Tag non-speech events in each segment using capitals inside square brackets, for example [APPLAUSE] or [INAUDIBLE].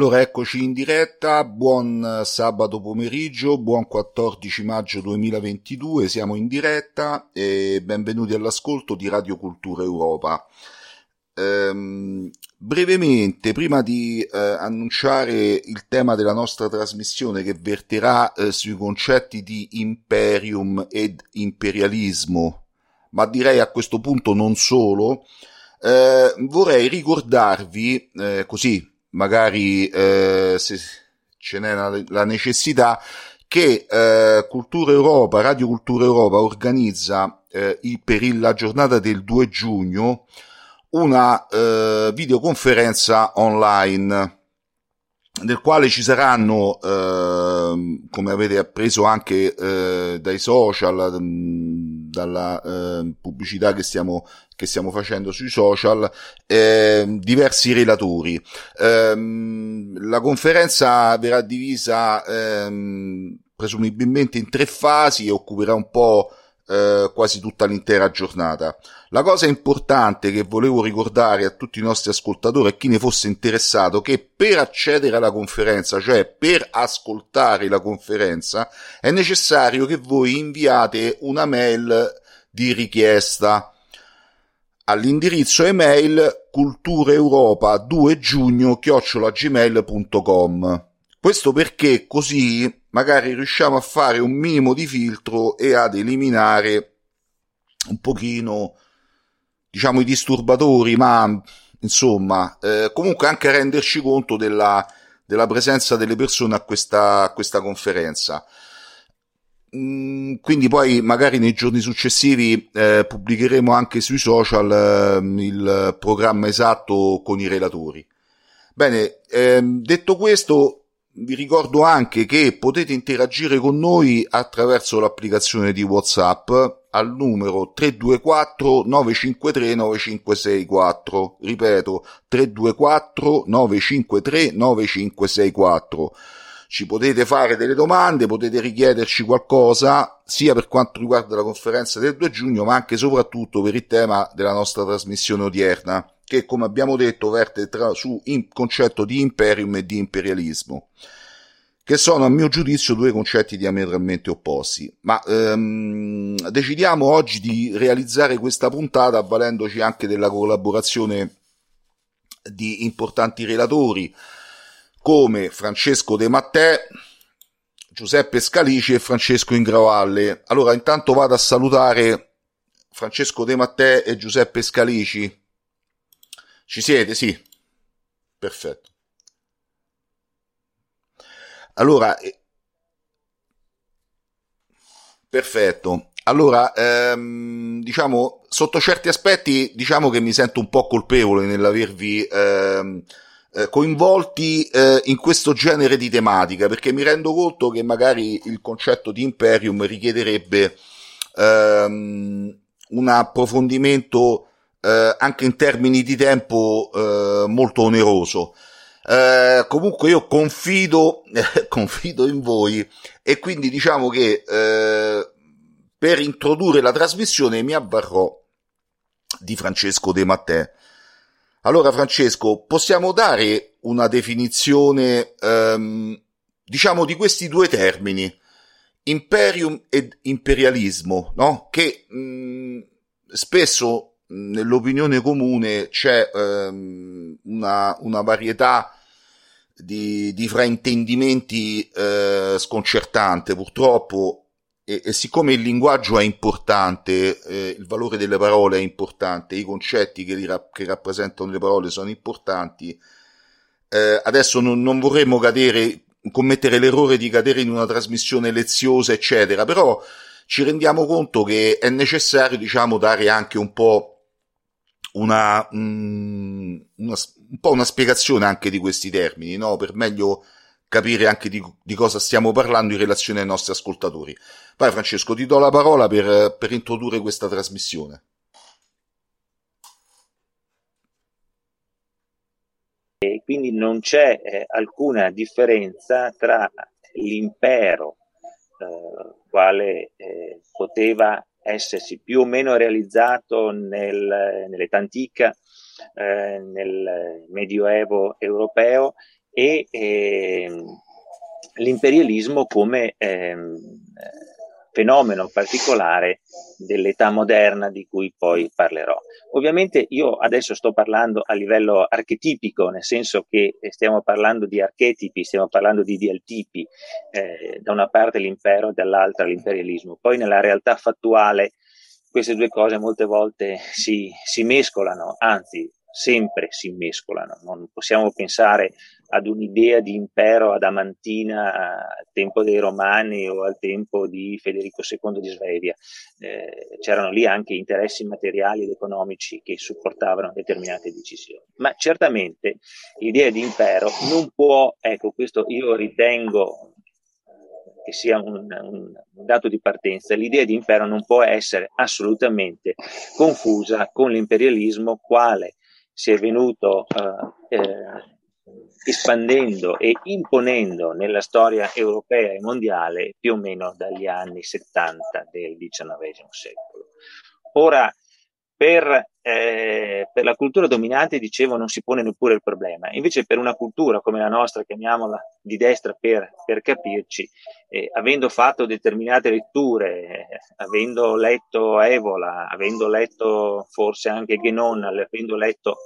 Allora eccoci in diretta, buon sabato pomeriggio, buon 14 maggio 2022, siamo in diretta e benvenuti all'ascolto di Radio Cultura Europa. Ehm, brevemente, prima di eh, annunciare il tema della nostra trasmissione che verterà eh, sui concetti di imperium ed imperialismo, ma direi a questo punto non solo, eh, vorrei ricordarvi, eh, così magari eh, se ce n'è la, la necessità, che eh, Cultura Europa, Radio Cultura Europa organizza eh, il- per il- la giornata del 2 giugno una eh, videoconferenza online nel quale ci saranno, ehm, come avete appreso anche eh, dai social, mh, dalla eh, pubblicità che stiamo, che stiamo facendo sui social, ehm, diversi relatori. Ehm, la conferenza verrà divisa ehm, presumibilmente in tre fasi e occuperà un po' eh, quasi tutta l'intera giornata. La cosa importante che volevo ricordare a tutti i nostri ascoltatori e chi ne fosse interessato che per accedere alla conferenza, cioè per ascoltare la conferenza, è necessario che voi inviate una mail di richiesta all'indirizzo email cultureeuropa 2 giugno chiocciolagmail.com. Questo perché così magari riusciamo a fare un minimo di filtro e ad eliminare un pochino diciamo i disturbatori, ma insomma, eh, comunque anche renderci conto della, della presenza delle persone a questa, a questa conferenza. Mm, quindi poi magari nei giorni successivi eh, pubblicheremo anche sui social eh, il programma esatto con i relatori. Bene, ehm, detto questo, vi ricordo anche che potete interagire con noi attraverso l'applicazione di WhatsApp al numero 324 953 9564. Ripeto, 324 953 9564. Ci potete fare delle domande, potete richiederci qualcosa, sia per quanto riguarda la conferenza del 2 giugno, ma anche e soprattutto per il tema della nostra trasmissione odierna che come abbiamo detto verte tra, su in, concetto di imperium e di imperialismo che sono a mio giudizio due concetti diametralmente opposti. Ma ehm, decidiamo oggi di realizzare questa puntata avvalendoci anche della collaborazione di importanti relatori come Francesco De Mattè Giuseppe Scalici e Francesco Ingravalle allora intanto vado a salutare Francesco De Mattè e Giuseppe Scalici ci siete? Sì. Perfetto. Allora, eh, perfetto. Allora, ehm, diciamo, sotto certi aspetti, diciamo che mi sento un po' colpevole nell'avervi ehm, eh, coinvolti eh, in questo genere di tematica, perché mi rendo conto che magari il concetto di imperium richiederebbe ehm, un approfondimento eh, anche in termini di tempo eh, molto oneroso. Eh, comunque io confido, [LAUGHS] confido in voi e quindi diciamo che eh, per introdurre la trasmissione mi avvarrò di Francesco De Mattè. Allora Francesco, possiamo dare una definizione ehm, diciamo di questi due termini, imperium ed imperialismo, no? Che mh, mm, spesso nell'opinione comune c'è ehm, una, una, varietà di, di fraintendimenti eh, sconcertante purtroppo. E, e, siccome il linguaggio è importante, eh, il valore delle parole è importante, i concetti che, rap- che rappresentano le parole sono importanti, eh, adesso non, non vorremmo cadere, commettere l'errore di cadere in una trasmissione leziosa, eccetera, però ci rendiamo conto che è necessario, diciamo, dare anche un po' una, mm, una, un po' una spiegazione anche di questi termini, no? per meglio capire anche di, di, cosa stiamo parlando in relazione ai nostri ascoltatori. Vai Francesco, ti do la parola per, per introdurre questa trasmissione. E quindi non c'è eh, alcuna differenza tra l'impero, eh, quale eh, poteva essersi più o meno realizzato nel, nell'età antica, eh, nel medioevo europeo e eh, l'imperialismo come ehm, fenomeno particolare dell'età moderna di cui poi parlerò. Ovviamente io adesso sto parlando a livello archetipico, nel senso che stiamo parlando di archetipi, stiamo parlando di idealtipi, eh, da una parte l'impero, dall'altra l'imperialismo. Poi nella realtà fattuale queste due cose molte volte si, si mescolano, anzi sempre si mescolano. Non possiamo pensare ad un'idea di impero adamantina al tempo dei Romani o al tempo di Federico II di Svevia. Eh, c'erano lì anche interessi materiali ed economici che supportavano determinate decisioni. Ma certamente l'idea di impero non può, ecco, questo io ritengo che sia un, un, dato di partenza, l'idea di impero non può essere assolutamente confusa con l'imperialismo quale si è venuto uh, eh, espandendo e imponendo nella storia europea e mondiale più o meno dagli anni 70 del XIX secolo. Ora, per, eh, per, la cultura dominante, dicevo, non si pone neppure il problema. Invece per una cultura come la nostra, chiamiamola di destra per, per capirci, eh, avendo fatto determinate letture, eh, avendo letto Evola, avendo letto forse anche Genon, avendo letto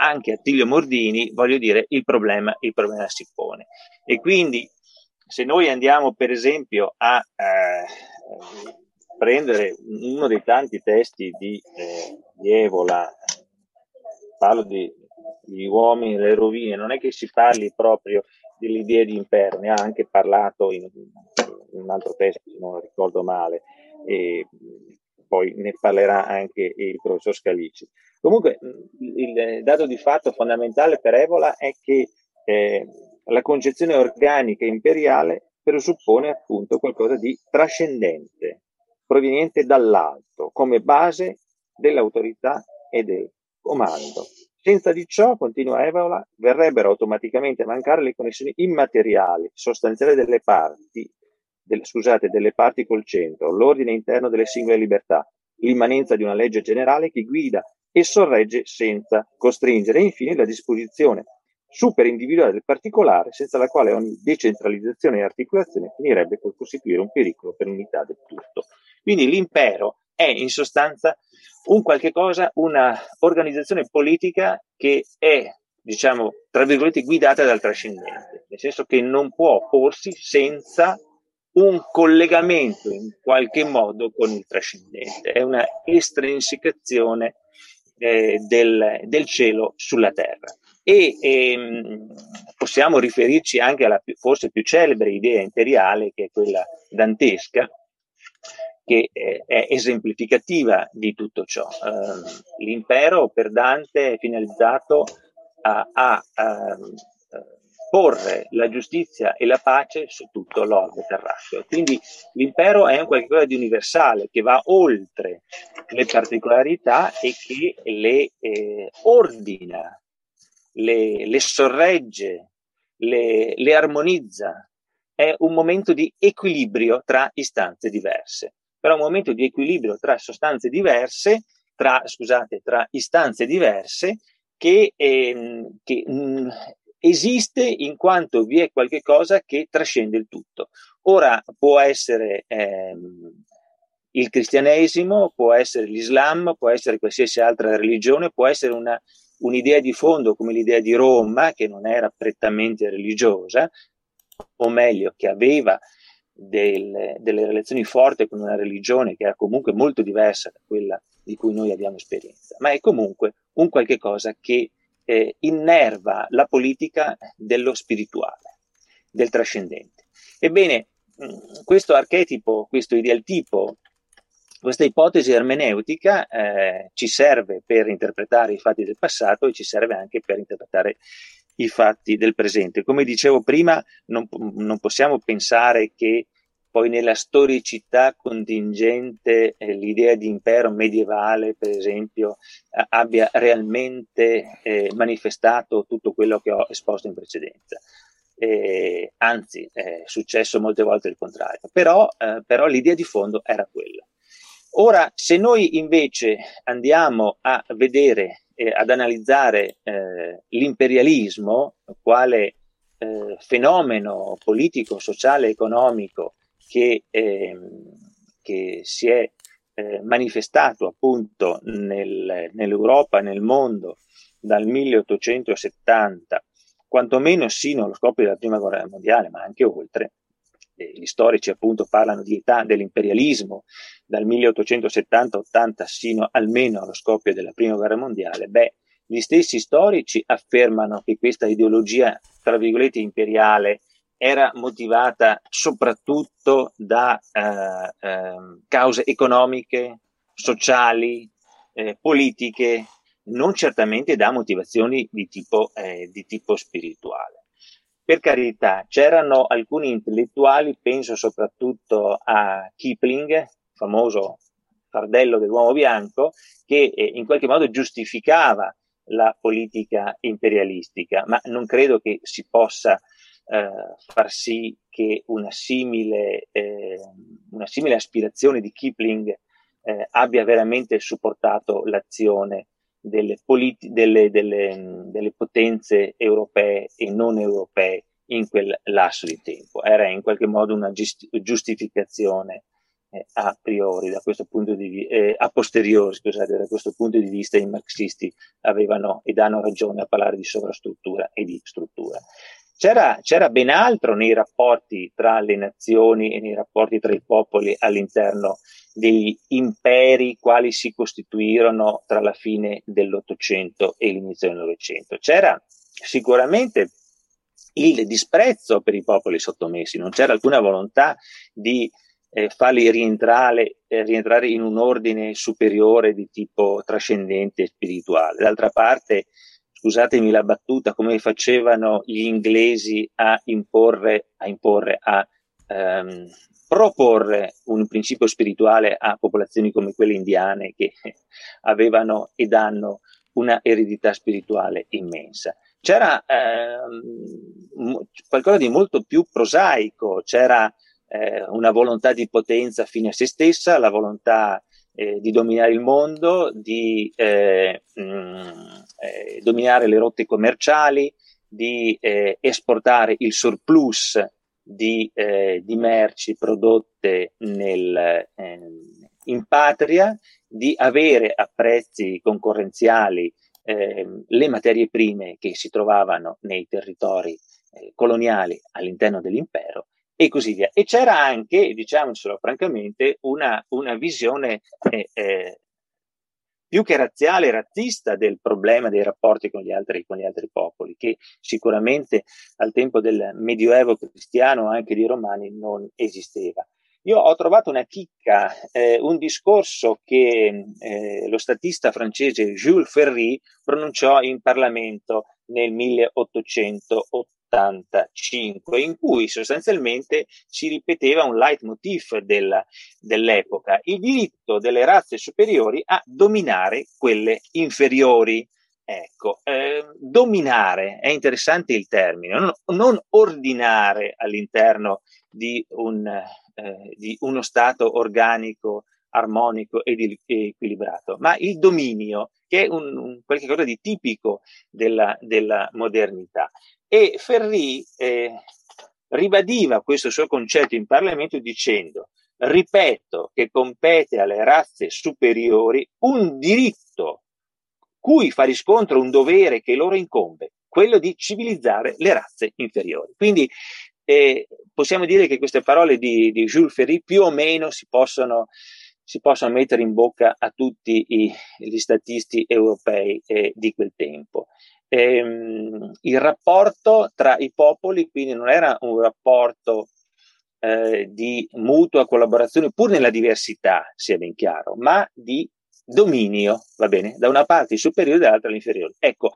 anche Attilio Mordini, voglio dire, il problema, il problema si pone. E quindi se noi andiamo per esempio a... Prendere uno dei tanti testi di, eh, di Evola, parlo di, di uomini le rovine, non è che si parli proprio dell'idea di impero, ne ha anche parlato in, in un altro testo, se non ricordo male, e poi ne parlerà anche il professor Scalici. Comunque il dato di fatto fondamentale per Evola è che eh, la concezione organica imperiale presuppone appunto qualcosa di trascendente, proveniente dall'alto come base dell'autorità e del comando. Senza di ciò, continua Evola, verrebbero automaticamente a mancare le connessioni immateriali, sostanziali delle parti, del, scusate, delle parti col centro, l'ordine interno delle singole libertà, l'immanenza di una legge generale che guida e sorregge senza costringere, e infine la disposizione super individuale del particolare, senza la quale ogni decentralizzazione e articolazione finirebbe col costituire un pericolo per l'unità del tutto. Quindi l'impero è in sostanza un qualche cosa, una organizzazione politica che è, diciamo, tra virgolette, guidata dal trascendente, nel senso che non può porsi senza un collegamento in qualche modo con il trascendente, è una estrinsecazione eh, del, del, cielo sulla terra. E ehm, possiamo riferirci anche alla più, forse più celebre idea imperiale, che è quella dantesca, che è esemplificativa di tutto ciò. Uh, l'impero per Dante è finalizzato a, a, a, porre la giustizia e la pace su tutto l'orbe terracqueo. Quindi l'impero è un qualcosa di universale che va oltre le particolarità e che le eh, ordina, le, le sorregge, le, le armonizza. È un momento di equilibrio tra istanze diverse però un momento di equilibrio tra sostanze diverse, tra, scusate, tra istanze diverse, che, ehm, che mh, mm, esiste in quanto vi è qualche cosa che trascende il tutto. Ora può essere ehm, il cristianesimo, può essere l'Islam, può essere qualsiasi altra religione, può essere una, un'idea di fondo come l'idea di Roma, che non era prettamente religiosa, o meglio, che aveva del, delle relazioni forti con una religione che era comunque molto diversa da quella di cui noi abbiamo esperienza, ma è comunque un qualche cosa che eh, innerva la politica dello spirituale, del trascendente. Ebbene, mm, questo archetipo, questo ideal tipo, questa ipotesi ermeneutica eh, ci serve per interpretare i fatti del passato e ci serve anche per interpretare i fatti del presente. Come dicevo prima, non, non possiamo pensare che poi nella storicità contingente eh, l'idea di impero medievale, per esempio, eh, abbia realmente eh, manifestato tutto quello che ho esposto in precedenza. Anzi, è successo molte volte il contrario, però, eh, però l'idea di fondo era quella. Ora, se noi invece andiamo a vedere eh, ad analizzare eh, l'imperialismo, quale eh, fenomeno politico, sociale, economico che, ehm, che si è eh, manifestato appunto nel, nell'Europa, nel mondo dal 1870, quantomeno sino allo scoppio della prima guerra mondiale, ma anche oltre, gli storici appunto parlano di età dell'imperialismo dal 1870-80 sino almeno allo scoppio della prima guerra mondiale, beh, gli stessi storici affermano che questa ideologia, tra virgolette, imperiale era motivata soprattutto da eh, eh, cause economiche, sociali, eh, politiche, non certamente da motivazioni di tipo, eh, di tipo spirituale. Per carità, c'erano alcuni intellettuali, penso soprattutto a Kipling, famoso fardello dell'uomo bianco, che eh, in qualche modo giustificava la politica imperialistica, ma non credo che si possa eh, far sì che una simile, eh, una simile aspirazione di Kipling eh, abbia veramente supportato l'azione delle, politi- delle, delle, delle potenze europee e non europee in quel lasso di tempo. Era in qualche modo una giustificazione eh, a priori, da questo punto di vista, eh, a posteriori, scusate, da questo punto di vista i marxisti avevano ed hanno ragione a parlare di sovrastruttura e di struttura. C'era, c'era, ben altro nei rapporti tra le nazioni e nei rapporti tra i popoli all'interno degli imperi quali si costituirono tra la fine dell'Ottocento e l'inizio del Novecento. C'era sicuramente il disprezzo per i popoli sottomessi, non c'era alcuna volontà di eh, farli rientrare, eh, rientrare in un ordine superiore di tipo trascendente e spirituale. D'altra parte, scusatemi la battuta, come facevano gli inglesi a imporre, a, imporre, a ehm, proporre un principio spirituale a popolazioni come quelle indiane che [LAUGHS] avevano ed hanno una eredità spirituale immensa. C'era ehm, qualcosa di molto più prosaico, c'era eh, una volontà di potenza fine a se stessa, la volontà eh, di dominare il mondo, di eh, mh, mm, eh, dominare le rotte commerciali, di eh, esportare il surplus di, eh, di merci prodotte nel, in patria, di avere a prezzi concorrenziali le materie prime che si trovavano nei territori coloniali all'interno dell'impero e così via. E c'era anche, diciamocelo francamente, una, una visione eh, eh, più che razziale, razzista del problema dei rapporti con gli, altri, con gli altri popoli, che sicuramente al tempo del Medioevo cristiano, anche di Romani, non esisteva. Io ho trovato una chicca, eh, un discorso che eh, lo statista francese Jules Ferry pronunciò in Parlamento nel 1880 85, in cui sostanzialmente si ripeteva un leitmotiv della, dell'epoca, il diritto delle razze superiori a dominare quelle inferiori. Ecco, eh, dominare è interessante il termine, non, non ordinare all'interno di, un, eh, di, uno stato organico, armonico ed equilibrato, ma il dominio, che è un, un qualcosa di tipico della, della modernità. E Ferri eh, ribadiva questo suo concetto in Parlamento dicendo, ripeto, che compete alle razze superiori un diritto cui fa riscontro un dovere che loro incombe, quello di civilizzare le razze inferiori. Quindi eh, possiamo dire che queste parole di, di Jules Ferry più o meno si possono, si possono mettere in bocca a tutti i, gli statisti europei eh, di quel tempo ehm, il rapporto tra i popoli quindi non era un rapporto eh, di mutua collaborazione, pur nella diversità, sia ben chiaro, ma di dominio, va bene, da una parte il superiore e dall'altra l'inferiore. Ecco,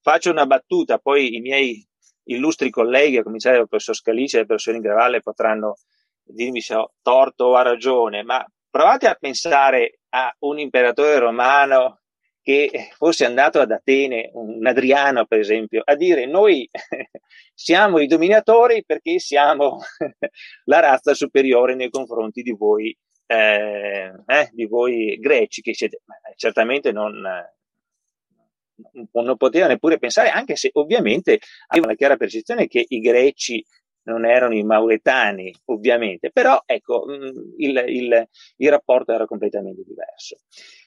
faccio una battuta, poi i miei illustri colleghi, a cominciare dal professor Scalice e dal professor Ingravalle, potranno dirmi se ho torto o ha ragione, ma provate a pensare a un imperatore romano che fosse andato ad Atene, un Adriano per esempio, a dire noi [LAUGHS] siamo i dominatori perché siamo [LAUGHS] la razza superiore nei confronti di voi, eh, eh, di voi greci, che siete, certamente non, non poteva neppure pensare, anche se ovviamente aveva una chiara percezione che i greci non erano i mauretani, ovviamente, però ecco, il, il, il rapporto era completamente diverso.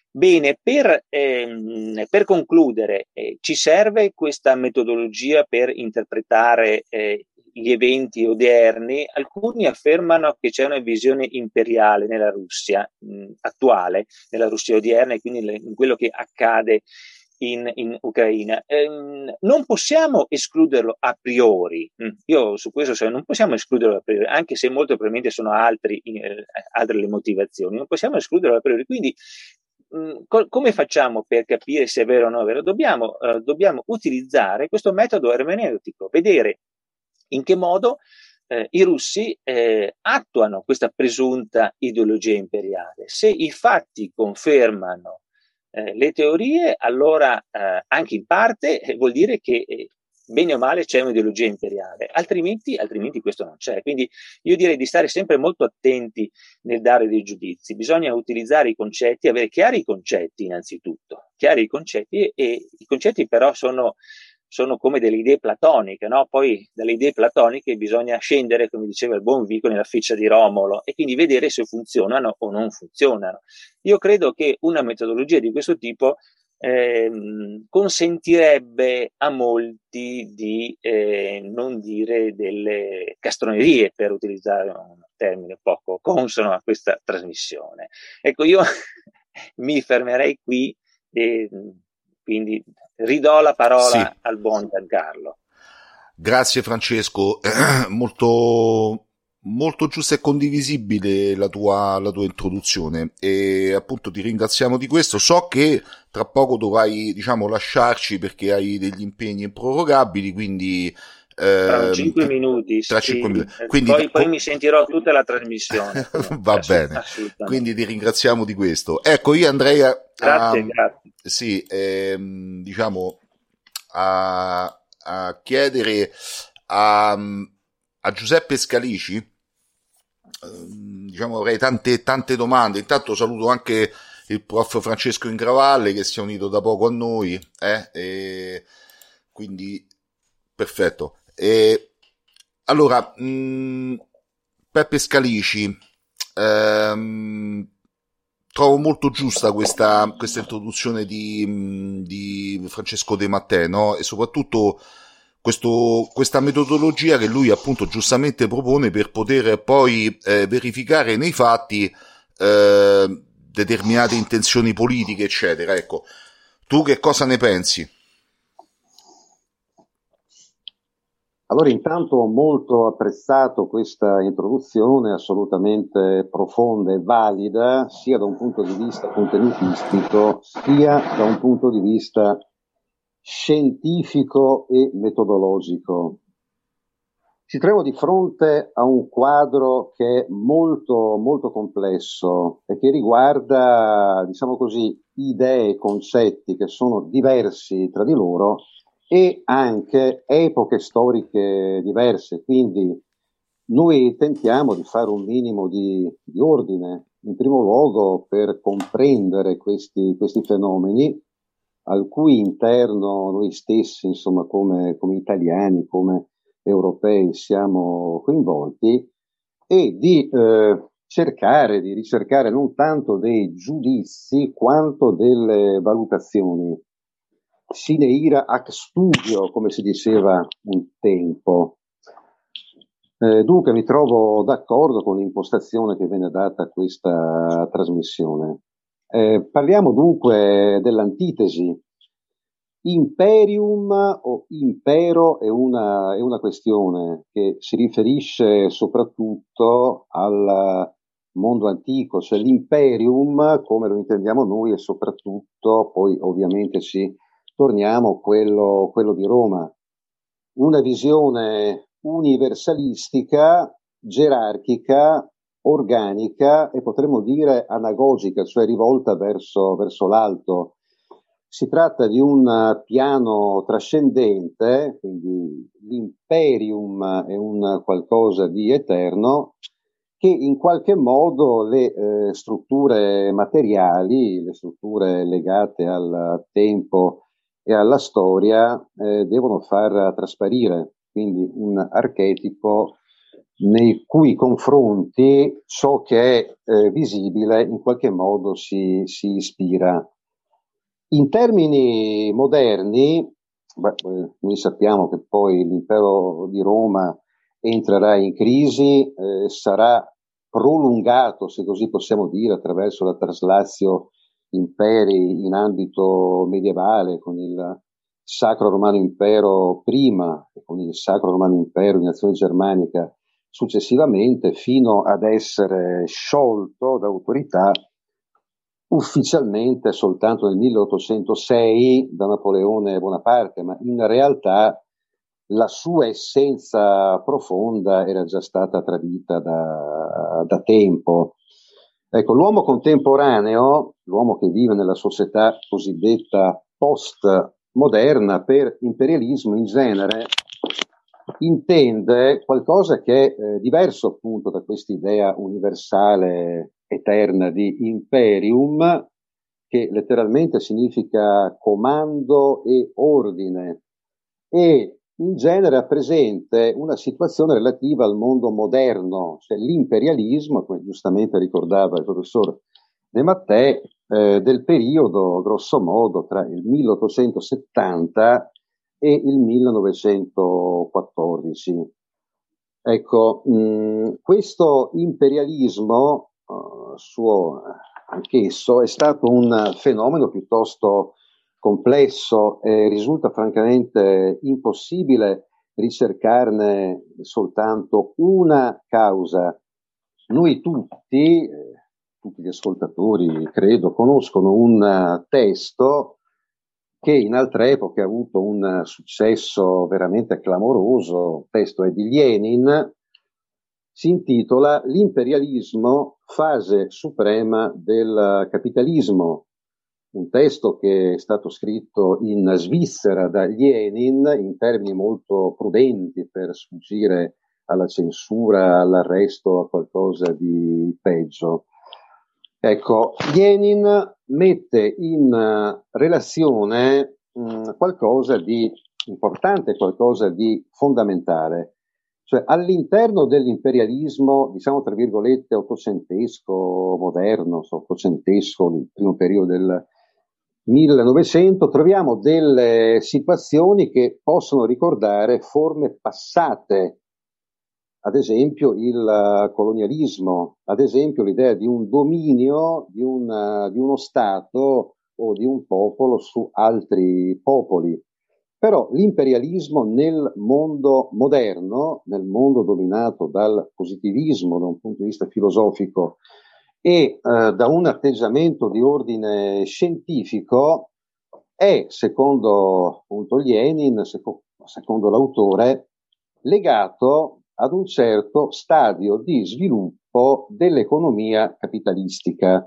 Bene, per, ehm, per concludere, eh, ci serve questa metodologia per interpretare eh, gli eventi odierni? Alcuni affermano che c'è una visione imperiale nella Russia mh, attuale, nella Russia odierna e quindi le, in quello che accade in, in Ucraina. Ehm, non possiamo escluderlo a priori, io su questo so, non possiamo escluderlo a priori, anche se molto probabilmente sono altri, eh, altre le motivazioni, non possiamo escluderlo a priori. Quindi Mm, co- come facciamo per capire se è vero o non è vero? Dobbiamo, eh, dobbiamo utilizzare questo metodo ermeneutico, vedere in che modo eh, i russi eh, attuano questa presunta ideologia imperiale. Se i fatti confermano eh, le teorie, allora eh, anche in parte eh, vuol dire che bene o male c'è un'ideologia imperiale, altrimenti, altrimenti questo non c'è. Quindi io direi di stare sempre molto attenti nel dare dei giudizi, bisogna utilizzare i concetti, avere chiari i concetti innanzitutto, chiari i concetti e, e i concetti però sono sono come delle idee platoniche, no? poi dalle idee platoniche bisogna scendere, come diceva il buon Vico, nella ficcia di Romolo e quindi vedere se funzionano o non funzionano. Io credo che una metodologia di questo tipo eh, consentirebbe a molti di eh, non dire delle castronerie, per utilizzare un termine poco consono a questa trasmissione. Ecco, io [LAUGHS] mi fermerei qui e quindi ridò la parola sì. al buon Giancarlo. Grazie Francesco, [CLEARS THROAT] molto molto giusta e condivisibile la tua, la tua introduzione e appunto ti ringraziamo di questo. So che tra poco dovrai diciamo lasciarci perché hai degli impegni improrogabili, quindi tra 5 ehm, minuti, tra sì. 5 minuti. Quindi, poi, poi, mi sentirò tutta la trasmissione. [LAUGHS] Va bene, quindi ti ringraziamo di questo. Ecco, io andrei a, grazie, a, grazie. Sì, ehm, diciamo a, a chiedere a, a Giuseppe Scalici Ehm, diciamo avrei tante, tante domande. Intanto saluto anche il prof Francesco Ingravalle che si è unito da poco a noi, eh? e quindi perfetto. E, allora, mh, mm, Peppe Scalici, ehm, trovo molto giusta questa, questa introduzione di, mm, di Francesco De Mattè, no? E soprattutto questo, questa metodologia che lui appunto giustamente propone per poter poi eh, verificare nei fatti eh, determinate intenzioni politiche, eccetera. Ecco, tu che cosa ne pensi? Allora, intanto ho molto apprezzato questa introduzione assolutamente profonda e valida, sia da un punto di vista contenutistico, sia da un punto di vista scientifico e metodologico. Ci troviamo di fronte a un quadro che è molto, molto complesso e che riguarda, diciamo così, idee concetti che sono diversi tra di loro e anche epoche storiche diverse. Quindi noi tentiamo di fare un minimo di, di ordine, in primo luogo per comprendere questi, questi fenomeni al cui interno noi stessi, insomma, come, come italiani, come europei siamo coinvolti e di eh, cercare di ricercare non tanto dei giudizi quanto delle valutazioni. Sine ira ac studio, come si diceva un tempo. Eh, dunque mi trovo d'accordo con l'impostazione che viene data a questa trasmissione. Eh, parliamo dunque dell'antitesi. Imperium o impero è una, è una questione che si riferisce soprattutto al mondo antico, cioè l'imperium, come lo intendiamo noi, è soprattutto, poi ovviamente ci torniamo, quello, quello di Roma. Una visione universalistica, gerarchica, organica e potremmo dire anagogica, cioè rivolta verso, verso l'alto. Si tratta di un piano trascendente, quindi l'imperium è un qualcosa di eterno che in qualche modo le eh, strutture materiali, le strutture legate al tempo e alla storia eh, devono far trasparire, quindi un archetipo nei cui confronti ciò che è eh, visibile in qualche modo si, si, ispira. In termini moderni, beh, eh, noi sappiamo che poi l'impero di Roma entrerà in crisi, eh, sarà prolungato, se così possiamo dire, attraverso la traslazio imperi in ambito medievale con il Sacro Romano Impero prima e con il Sacro Romano Impero in azione germanica successivamente fino ad essere sciolto da autorità ufficialmente soltanto nel 1806 da Napoleone Bonaparte, ma in realtà la sua essenza profonda era già stata tradita da, da tempo. Ecco, l'uomo contemporaneo, l'uomo che vive nella società cosiddetta post moderna per imperialismo in genere intende qualcosa che è eh, diverso appunto da questa idea universale eterna di imperium, che letteralmente significa comando e ordine, e in genere rappresenta una situazione relativa al mondo moderno, cioè l'imperialismo, come giustamente ricordava il professor De Mattè, eh, del periodo, grosso modo, tra il 1870 e il 1914. Ecco, mh, mm, questo imperialismo uh, suo anch'esso è stato un fenomeno piuttosto complesso e risulta francamente impossibile ricercarne soltanto una causa. Noi tutti, eh, tutti gli ascoltatori credo, conoscono un testo che in altre epoche ha avuto un successo veramente clamoroso, il testo è di Lenin, si intitola L'imperialismo, fase suprema del capitalismo, un testo che è stato scritto in Svizzera da Lenin in termini molto prudenti per sfuggire alla censura, all'arresto, a qualcosa di peggio. Ecco, Lenin mette in uh, relazione um, qualcosa di importante, qualcosa di fondamentale. Cioè, all'interno dell'imperialismo, diciamo tra virgolette, ottocentesco, moderno, ottocentesco, il primo periodo del 1900, troviamo delle situazioni che possono ricordare forme passate ad esempio il eh, colonialismo, ad esempio l'idea di un dominio di, una, di uno Stato o di un popolo su altri popoli. Però l'imperialismo nel mondo moderno, nel mondo dominato dal positivismo da un punto di vista filosofico e eh, da un atteggiamento di ordine scientifico, è, secondo appunto Lenin, seco- secondo l'autore, legato ad un certo stadio di sviluppo dell'economia capitalistica.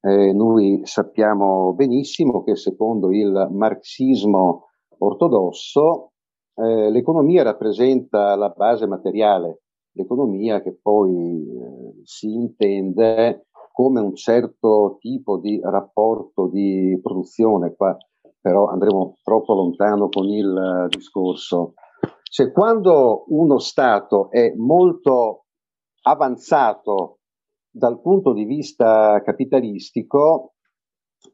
Eh, noi sappiamo benissimo che secondo il marxismo ortodosso eh, l'economia rappresenta la base materiale, l'economia che poi eh, si intende come un certo tipo di rapporto di produzione, qua però andremo troppo lontano con il discorso. Cioè, quando uno Stato è molto avanzato dal punto di vista capitalistico,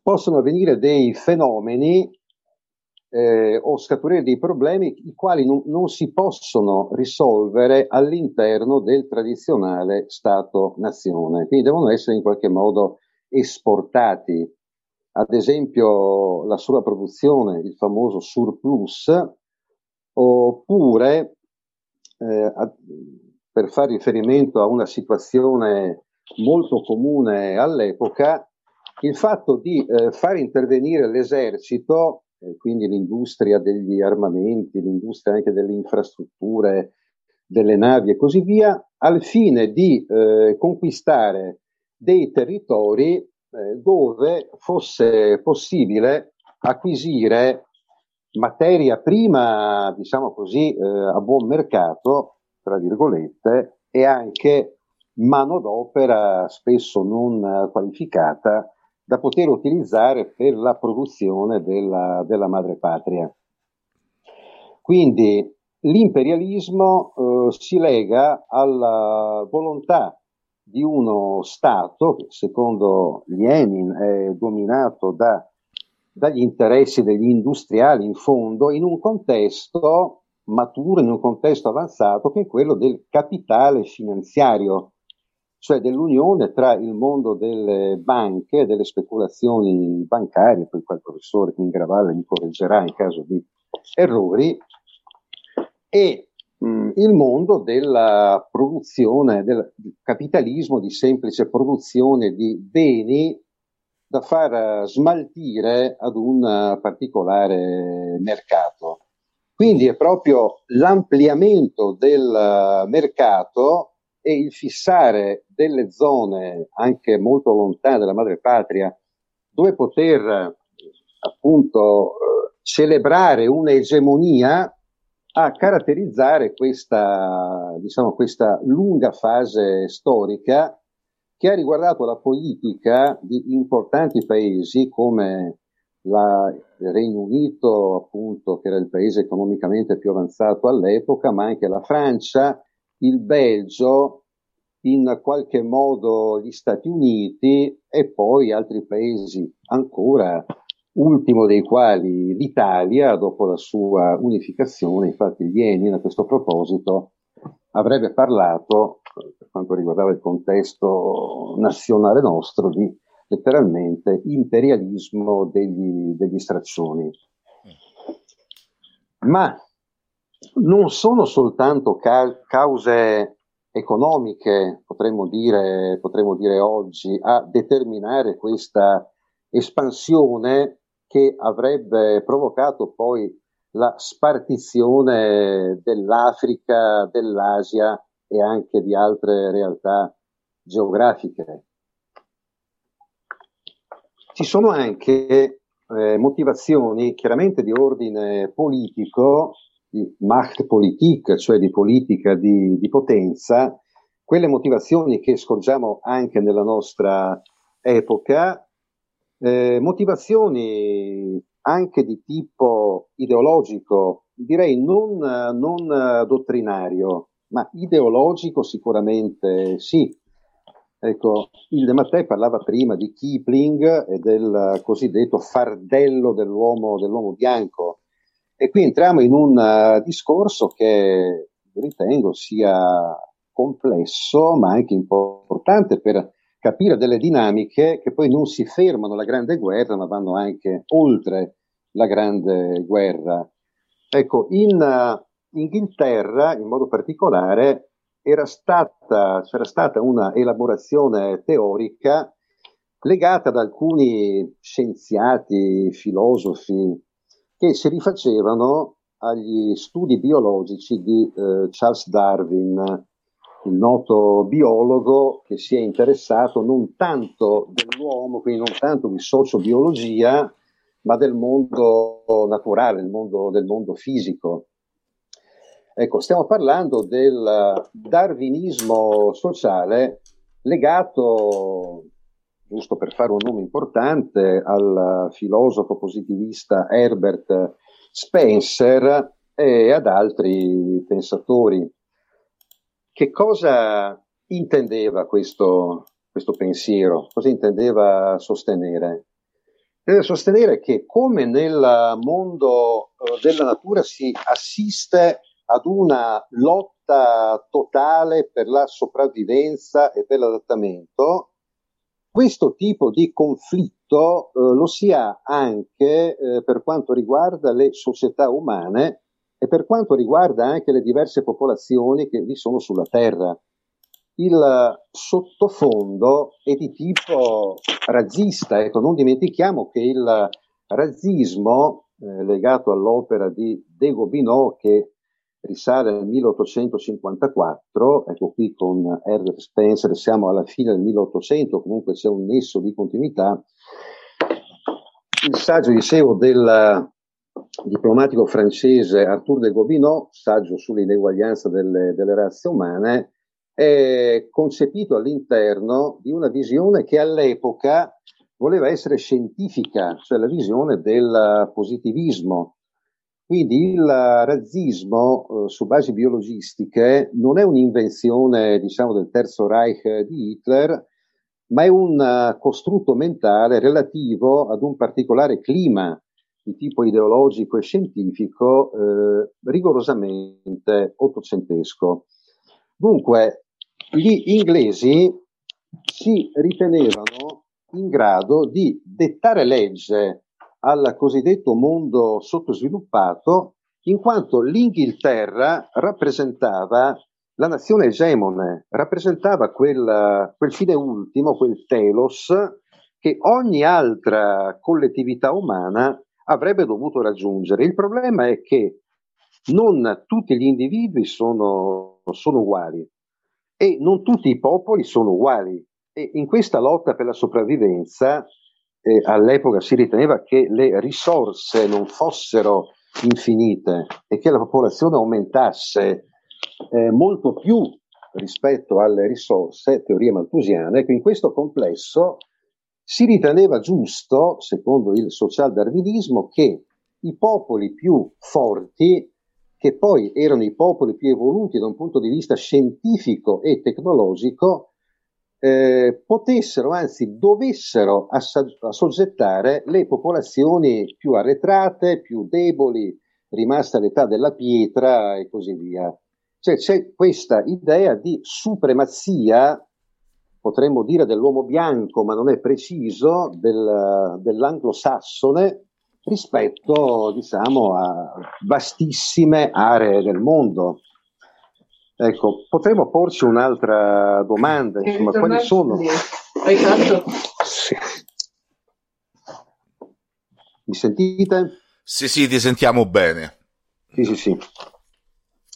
possono avvenire dei fenomeni eh, o scaturire dei problemi i quali non, non, si possono risolvere all'interno del tradizionale Stato-nazione, quindi devono essere in qualche modo esportati. Ad esempio la sovrapproduzione, il famoso surplus, oppure eh, a, per fare riferimento a una situazione molto comune all'epoca, il fatto di eh, far intervenire l'esercito, eh, quindi l'industria degli armamenti, l'industria anche delle infrastrutture, delle navi e così via, al fine di eh, conquistare dei territori eh, dove fosse possibile acquisire materia prima, diciamo così, eh, a buon mercato, tra virgolette, e anche manodopera spesso non qualificata da poter utilizzare per la produzione della, della madrepatria. Quindi l'imperialismo eh, si lega alla volontà di uno Stato che secondo Lenin è dominato da dagli interessi degli industriali in fondo in un contesto maturo, in un contesto avanzato che è quello del capitale finanziario, cioè dell'unione tra il mondo delle banche, delle speculazioni bancarie, poi qua il professore Ingravalle mi correggerà in caso di errori, e mh, il mondo della produzione, del capitalismo di semplice produzione di beni da far eh, smaltire ad un eh, particolare mercato. Quindi è proprio l'ampliamento del eh, mercato e il fissare delle zone anche molto lontane dalla madrepatria dove poter appunto celebrare un'egemonia a caratterizzare questa, diciamo, questa lunga fase storica che ha riguardato la politica di importanti paesi come la, il Regno Unito, appunto, che era il paese economicamente più avanzato all'epoca, ma anche la Francia, il Belgio, in qualche modo gli Stati Uniti e poi altri paesi ancora, ultimo dei quali l'Italia, dopo la sua unificazione. Infatti, Lenin a questo proposito avrebbe parlato, per quanto riguardava il contesto nazionale nostro, di letteralmente imperialismo degli, degli straccioni. Ma non sono soltanto ca- cause economiche, potremmo dire, potremmo dire oggi, a determinare questa espansione che avrebbe provocato poi la spartizione dell'Africa, dell'Asia e anche di altre realtà geografiche. Ci sono anche eh, motivazioni chiaramente di ordine politico, di Machtpolitik, cioè di politica di, di potenza, quelle motivazioni che scorgiamo anche nella nostra epoca, eh, motivazioni anche di tipo ideologico, direi non, non dottrinario, ma ideologico sicuramente sì. Ecco, il De Mattei parlava prima di Kipling e del cosiddetto fardello dell'uomo, dell'uomo bianco. E qui entriamo in un uh, discorso che ritengo sia complesso, ma anche importante per capire delle dinamiche che poi non si fermano alla grande guerra, ma vanno anche oltre la grande guerra. Ecco, in uh, Inghilterra, in modo particolare, era stata, c'era stata una elaborazione teorica legata ad alcuni scienziati, filosofi, che si rifacevano agli studi biologici di eh, Charles Darwin, il noto biologo che si è interessato non tanto dell'uomo, quindi non tanto di sociobiologia, ma del mondo naturale, del mondo, del mondo fisico. Ecco, stiamo parlando del darwinismo sociale legato, giusto per fare un nome importante, al filosofo positivista Herbert Spencer e ad altri pensatori. Che cosa intendeva questo, questo pensiero? Cosa intendeva sostenere? Deve sostenere che come nel mondo eh, della natura si assiste ad una lotta totale per la sopravvivenza e per l'adattamento, questo tipo di conflitto eh, lo si ha anche eh, per quanto riguarda le società umane e per quanto riguarda anche le diverse popolazioni che vi sono sulla Terra. Il sottofondo è di tipo razzista, ecco, non dimentichiamo che il razzismo eh, legato all'opera di De Gobineau che risale al 1854, ecco qui con Herbert Spencer siamo alla fine del 1800, comunque c'è un nesso di continuità. Il saggio, dicevo, del diplomatico francese Arthur de Gobineau, saggio sull'ineguaglianza delle, delle razze umane, è concepito all'interno di una visione che all'epoca voleva essere scientifica, cioè la visione del positivismo, quindi il razzismo eh, su basi biologistiche non è un'invenzione, diciamo, del Terzo Reich di Hitler, ma è un uh, costrutto mentale relativo ad un particolare clima di tipo ideologico e scientifico eh, rigorosamente ottocentesco. Dunque, gli inglesi si ritenevano in grado di dettare legge al cosiddetto mondo sottosviluppato, in quanto l'Inghilterra rappresentava la nazione egemone, rappresentava quel, quel fine ultimo, quel telos, che ogni altra collettività umana avrebbe dovuto raggiungere. Il problema è che non tutti gli individui sono, sono uguali e non tutti i popoli sono uguali. E in questa lotta per la sopravvivenza eh, all'epoca si riteneva che le risorse non fossero infinite e che la popolazione aumentasse eh, molto più rispetto alle risorse, teorie malthusiane, ecco, in questo complesso si riteneva giusto, secondo il social-darwinismo, che i popoli più forti, che poi erano i popoli più evoluti da un punto di vista scientifico e tecnologico, eh, potessero, anzi dovessero assoggettare le popolazioni più arretrate, più deboli, rimaste all'età della pietra e così via. Cioè c'è questa idea di supremazia, potremmo dire dell'uomo bianco, ma non è preciso, del, dell'anglosassone rispetto, diciamo, a vastissime aree del mondo. Ecco, potremmo porci un'altra domanda, insomma, quali sono... Sì. Mi sentite? Sì, sì, ti sentiamo bene. Sì, sì, sì.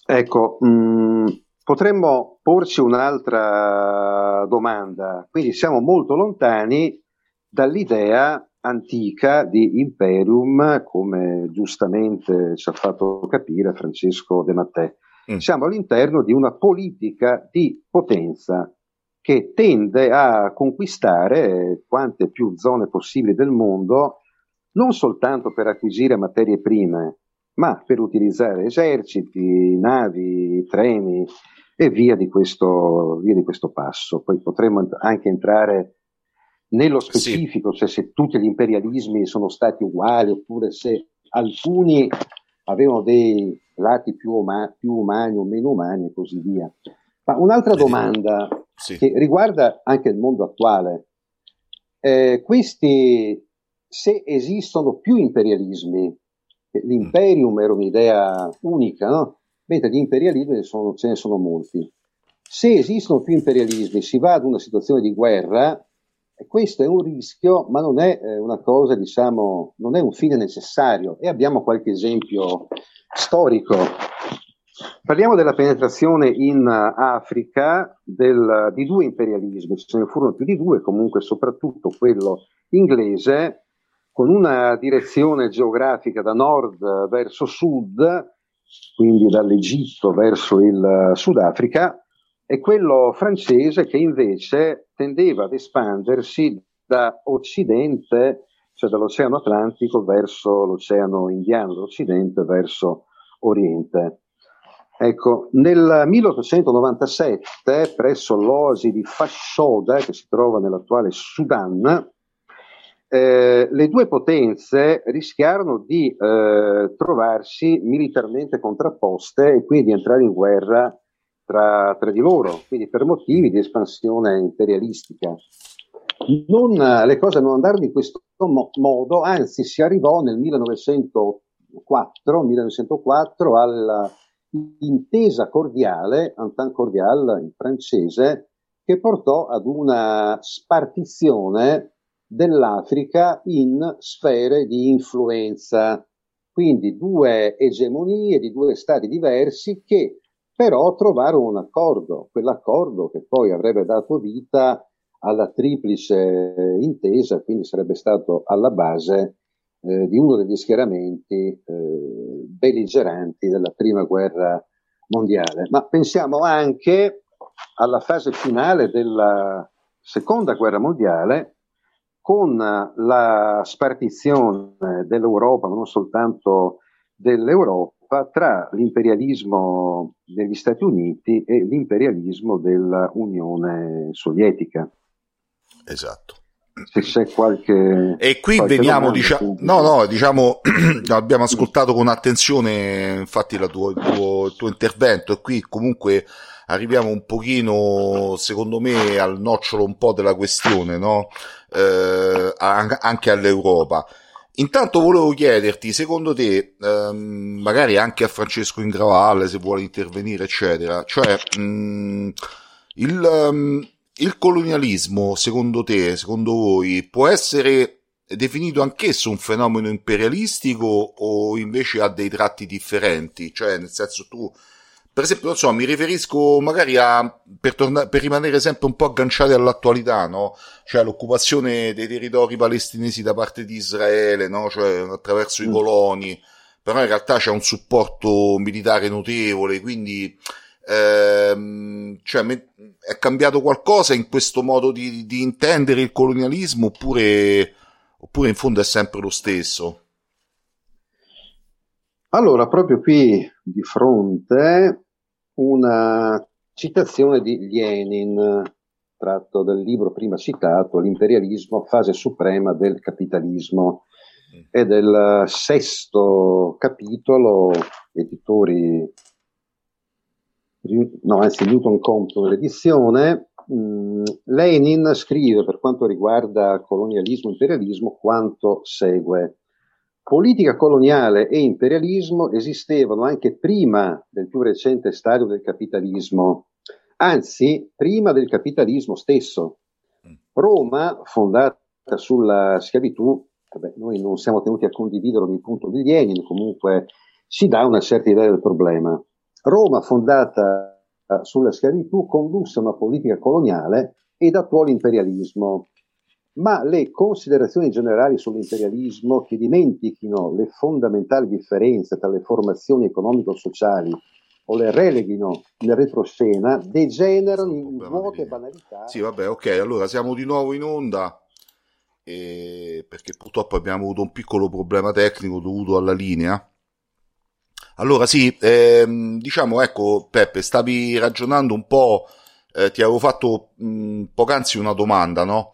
Ecco, mh, mm, potremmo porci un'altra domanda. Quindi siamo molto lontani dall'idea antica di imperium, come giustamente ci ha fatto capire Francesco De Mattè. Mm. Siamo all'interno di una politica di potenza che tende a conquistare quante più zone possibili del mondo, non soltanto per acquisire materie prime, ma per utilizzare eserciti, navi, treni e via di questo, via di questo passo. Poi potremmo anche entrare nello specifico, sì. cioè se tutti gli imperialismi sono stati uguali oppure se alcuni avevano dei lati più, uma- più umani o meno umani e così via. Ma un'altra domanda sì. che riguarda anche il mondo attuale. Eh, questi, se esistono più imperialismi, l'imperium era un'idea unica, no? mentre gli imperialismi sono, ce ne sono molti. Se esistono più imperialismi, si va ad una situazione di guerra, questo è un rischio, ma non è eh, una cosa, diciamo, non è un fine necessario. E abbiamo qualche esempio storico. Parliamo della penetrazione in Africa del, di due imperialismi, ce ne furono più di due, comunque soprattutto quello inglese, con una direzione geografica da nord verso sud, quindi dall'Egitto verso il Sudafrica, e quello francese che invece tendeva ad espandersi da occidente cioè dall'Oceano Atlantico verso l'Oceano Indiano, dall'Occidente verso Oriente. Ecco, nel 1897, presso l'oasi di Fashoda, che si trova nell'attuale Sudan, eh, le due potenze rischiarono di eh, trovarsi militarmente contrapposte e quindi entrare in guerra tra, tra di loro, quindi per motivi di espansione imperialistica. Non, le cose non andarono in questo mo- modo, anzi si arrivò nel 1904, 1904 all'intesa cordiale, entente cordiale in francese, che portò ad una spartizione dell'Africa in sfere di influenza, quindi due egemonie di due stati diversi che però trovarono un accordo, quell'accordo che poi avrebbe dato vita alla triplice intesa, quindi sarebbe stato alla base eh, di uno degli schieramenti eh, belligeranti della prima guerra mondiale. Ma pensiamo anche alla fase finale della seconda guerra mondiale, con la spartizione dell'Europa, ma non soltanto dell'Europa, tra l'imperialismo degli Stati Uniti e l'imperialismo dell'Unione Sovietica. Esatto. Se c'è qualche. E qui qualche veniamo, diciamo, no, no, diciamo, [CLEARS THROAT] abbiamo ascoltato con attenzione, infatti, tuo, il, tuo, il tuo intervento, e qui comunque arriviamo un pochino, secondo me, al nocciolo un po' della questione, no? Eh, anche all'Europa. Intanto volevo chiederti, secondo te, ehm, magari anche a Francesco Ingravalle, se vuole intervenire, eccetera, cioè, mh, mm, il, um, il colonialismo, secondo te, secondo voi, può essere definito anch'esso un fenomeno imperialistico o invece ha dei tratti differenti? Cioè, nel senso tu per esempio, non so, mi riferisco magari a, per, torna- per rimanere sempre un po' agganciati all'attualità, no? Cioè l'occupazione dei territori palestinesi da parte di Israele, no? Cioè attraverso mm. i coloni, però in realtà c'è un supporto militare notevole, quindi ehm, cioè, è cambiato qualcosa in questo modo di, di intendere il colonialismo oppure, oppure in fondo è sempre lo stesso? Allora, proprio qui di fronte una citazione di Lenin, tratto dal libro prima citato, L'imperialismo, fase suprema del capitalismo. È del sesto capitolo, editori, no, anzi Newton Compton l'edizione. Mm, Lenin scrive per quanto riguarda colonialismo e imperialismo quanto segue. Politica coloniale e imperialismo esistevano anche prima del più recente stadio del capitalismo, anzi prima del capitalismo stesso. Roma, fondata sulla schiavitù, vabbè, noi non siamo tenuti a condividerlo il punto di Lenin, comunque si dà una certa idea del problema. Roma, fondata sulla schiavitù, condusse una politica coloniale ed attuò l'imperialismo ma le considerazioni generali sull'imperialismo che dimentichino le fondamentali differenze tra le formazioni economico-sociali o le releghino nel retroscena degenerano in vuote banalità. Sì, vabbè, ok, allora siamo di nuovo in onda. E... perché purtroppo abbiamo avuto un piccolo problema tecnico dovuto alla linea. Allora sì, ehm, diciamo, ecco, Peppe, stavi ragionando un po', eh, ti avevo fatto mh, poc'anzi una domanda, no?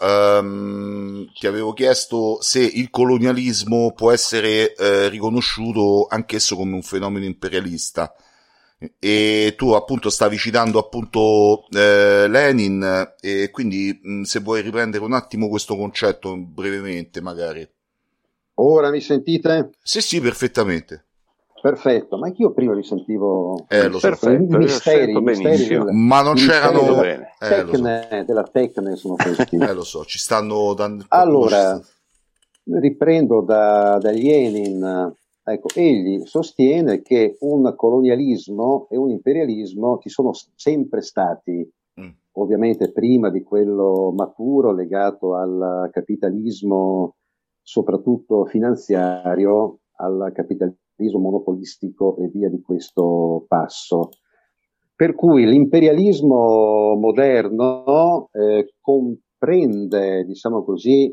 Um, ti avevo chiesto se il colonialismo può essere eh, riconosciuto anch'esso come un fenomeno imperialista. E tu appunto stavi citando appunto eh, Lenin e quindi mh, se vuoi riprendere un attimo questo concetto brevemente magari. Ora mi sentite? sì sì perfettamente Perfetto, ma anch'io prima li sentivo eh, lo so. Perfetto, misteri, misteri della, ma non c'erano della, eh, tecne, so. della tecne sono questi. eh, lo so, ci stanno dando Allora, riprendo da, da Lenin, ecco, egli sostiene che un colonialismo e un imperialismo ci sono sempre stati, mm. ovviamente prima di quello maturo legato al capitalismo, soprattutto finanziario, al capitalismo reso monopolistico e via di questo passo. Per cui l'imperialismo moderno eh, comprende, diciamo così,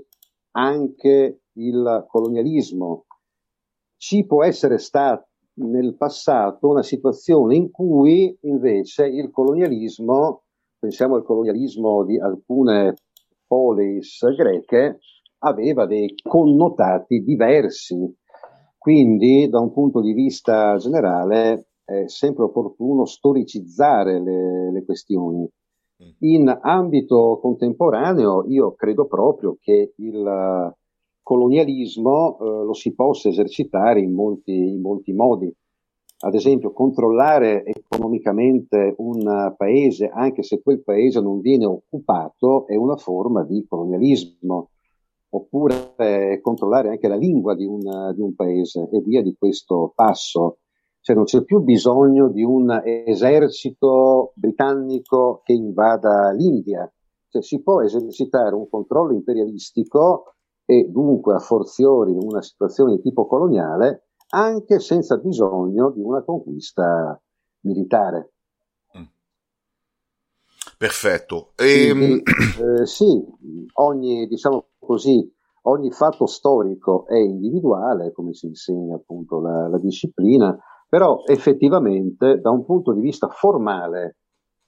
anche il colonialismo. Ci può essere stata nel passato una situazione in cui invece il colonialismo, pensiamo al colonialismo di alcune polis greche, aveva dei connotati diversi quindi, da un punto di vista generale, è sempre opportuno storicizzare le, le questioni. Mm. In ambito contemporaneo, io credo proprio che il colonialismo eh, lo si possa esercitare in molti, in molti modi. Ad esempio, controllare economicamente un paese, anche se quel paese non viene occupato, è una forma di colonialismo oppure eh, controllare anche la lingua di un, di un, paese e via di questo passo. Cioè non c'è più bisogno di un esercito britannico che invada l'India, cioè, si può esercitare un controllo imperialistico e dunque a forziori una situazione di tipo coloniale anche senza bisogno di una conquista militare. Mm. Perfetto. E... Quindi, ehm, eh, sì, ogni, diciamo, così ogni fatto storico è individuale, come si insegna appunto la, la disciplina, però effettivamente da un punto di vista formale,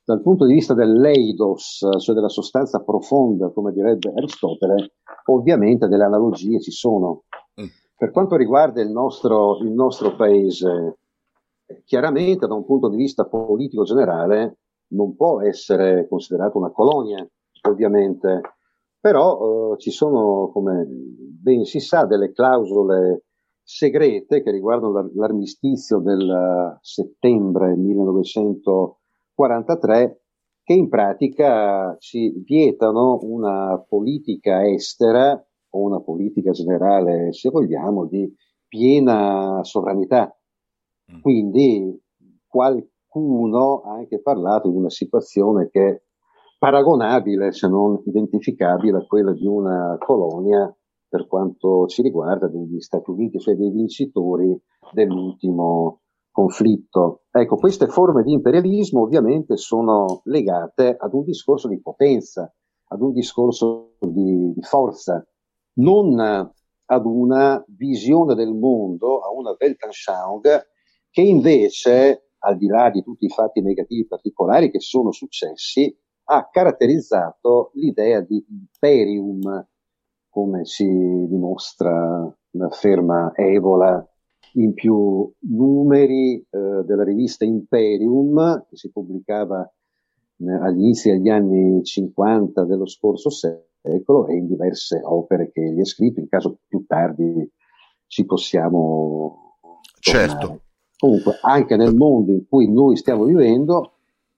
dal punto di vista dell'eidos, cioè della sostanza profonda, come direbbe Aristotele, ovviamente delle analogie ci sono. Mm. Per quanto riguarda il nostro, il nostro paese, chiaramente da un punto di vista politico generale non può essere considerato una colonia, ovviamente, però eh, ci sono, come ben si sa, delle clausole segrete che riguardano l'armistizio del settembre 1943 che in pratica ci vietano una politica estera o una politica generale, se vogliamo, di piena sovranità. Mm. Quindi qualcuno ha anche parlato di una situazione che paragonabile, se non identificabile, a quella di una colonia per quanto ci riguarda degli Stati Uniti, cioè dei vincitori dell'ultimo conflitto. Ecco, queste forme di imperialismo ovviamente sono legate ad un discorso di potenza, ad un discorso di, di forza, non ad una visione del mondo, a una Weltanschauung che invece, al di là di tutti i fatti negativi particolari che sono successi, ha caratterizzato l'idea di imperium, come si dimostra, afferma Evola in più numeri eh, della rivista Imperium, che si pubblicava eh, agli inizi degli anni 50 dello scorso secolo e in diverse opere che egli ha scritto, in caso più tardi ci possiamo... Certo. Comunque, anche nel mondo in cui noi stiamo vivendo,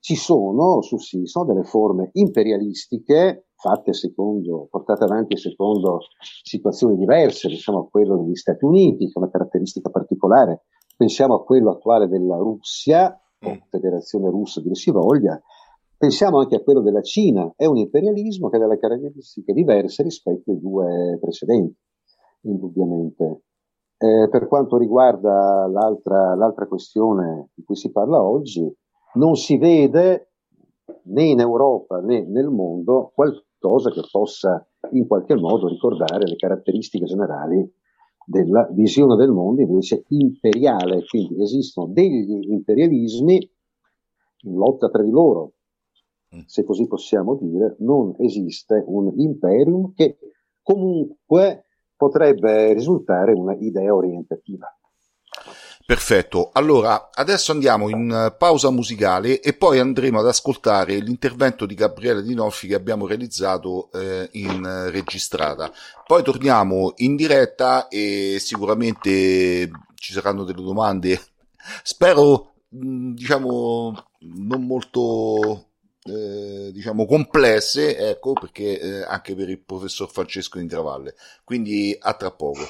ci sono, sussistono delle forme imperialistiche fatte secondo, portate avanti secondo situazioni diverse, pensiamo a quello degli Stati Uniti, che è una caratteristica particolare, pensiamo a quello attuale della Russia, o mm. Federazione Russa dire si voglia, pensiamo anche a quello della Cina, è un imperialismo che ha delle caratteristiche diverse rispetto ai due precedenti, indubbiamente. Eh, per quanto riguarda l'altra, l'altra questione di cui si parla oggi, non si vede né in Europa né nel mondo qualcosa che possa in qualche modo ricordare le caratteristiche generali della visione del mondo invece imperiale, quindi esistono degli imperialismi in lotta tra di loro, mm. se così possiamo dire, non esiste un imperium che comunque potrebbe risultare una idea orientativa. Perfetto, allora adesso andiamo in eh, pausa musicale e poi andremo ad ascoltare l'intervento di Gabriele Dinolfi che abbiamo realizzato eh, in eh, registrata. Poi torniamo in diretta e sicuramente ci saranno delle domande, [LAUGHS] spero mm, diciamo non molto eh, diciamo complesse, ecco perché eh, anche per il professor Francesco Intravalle. Quindi a tra poco.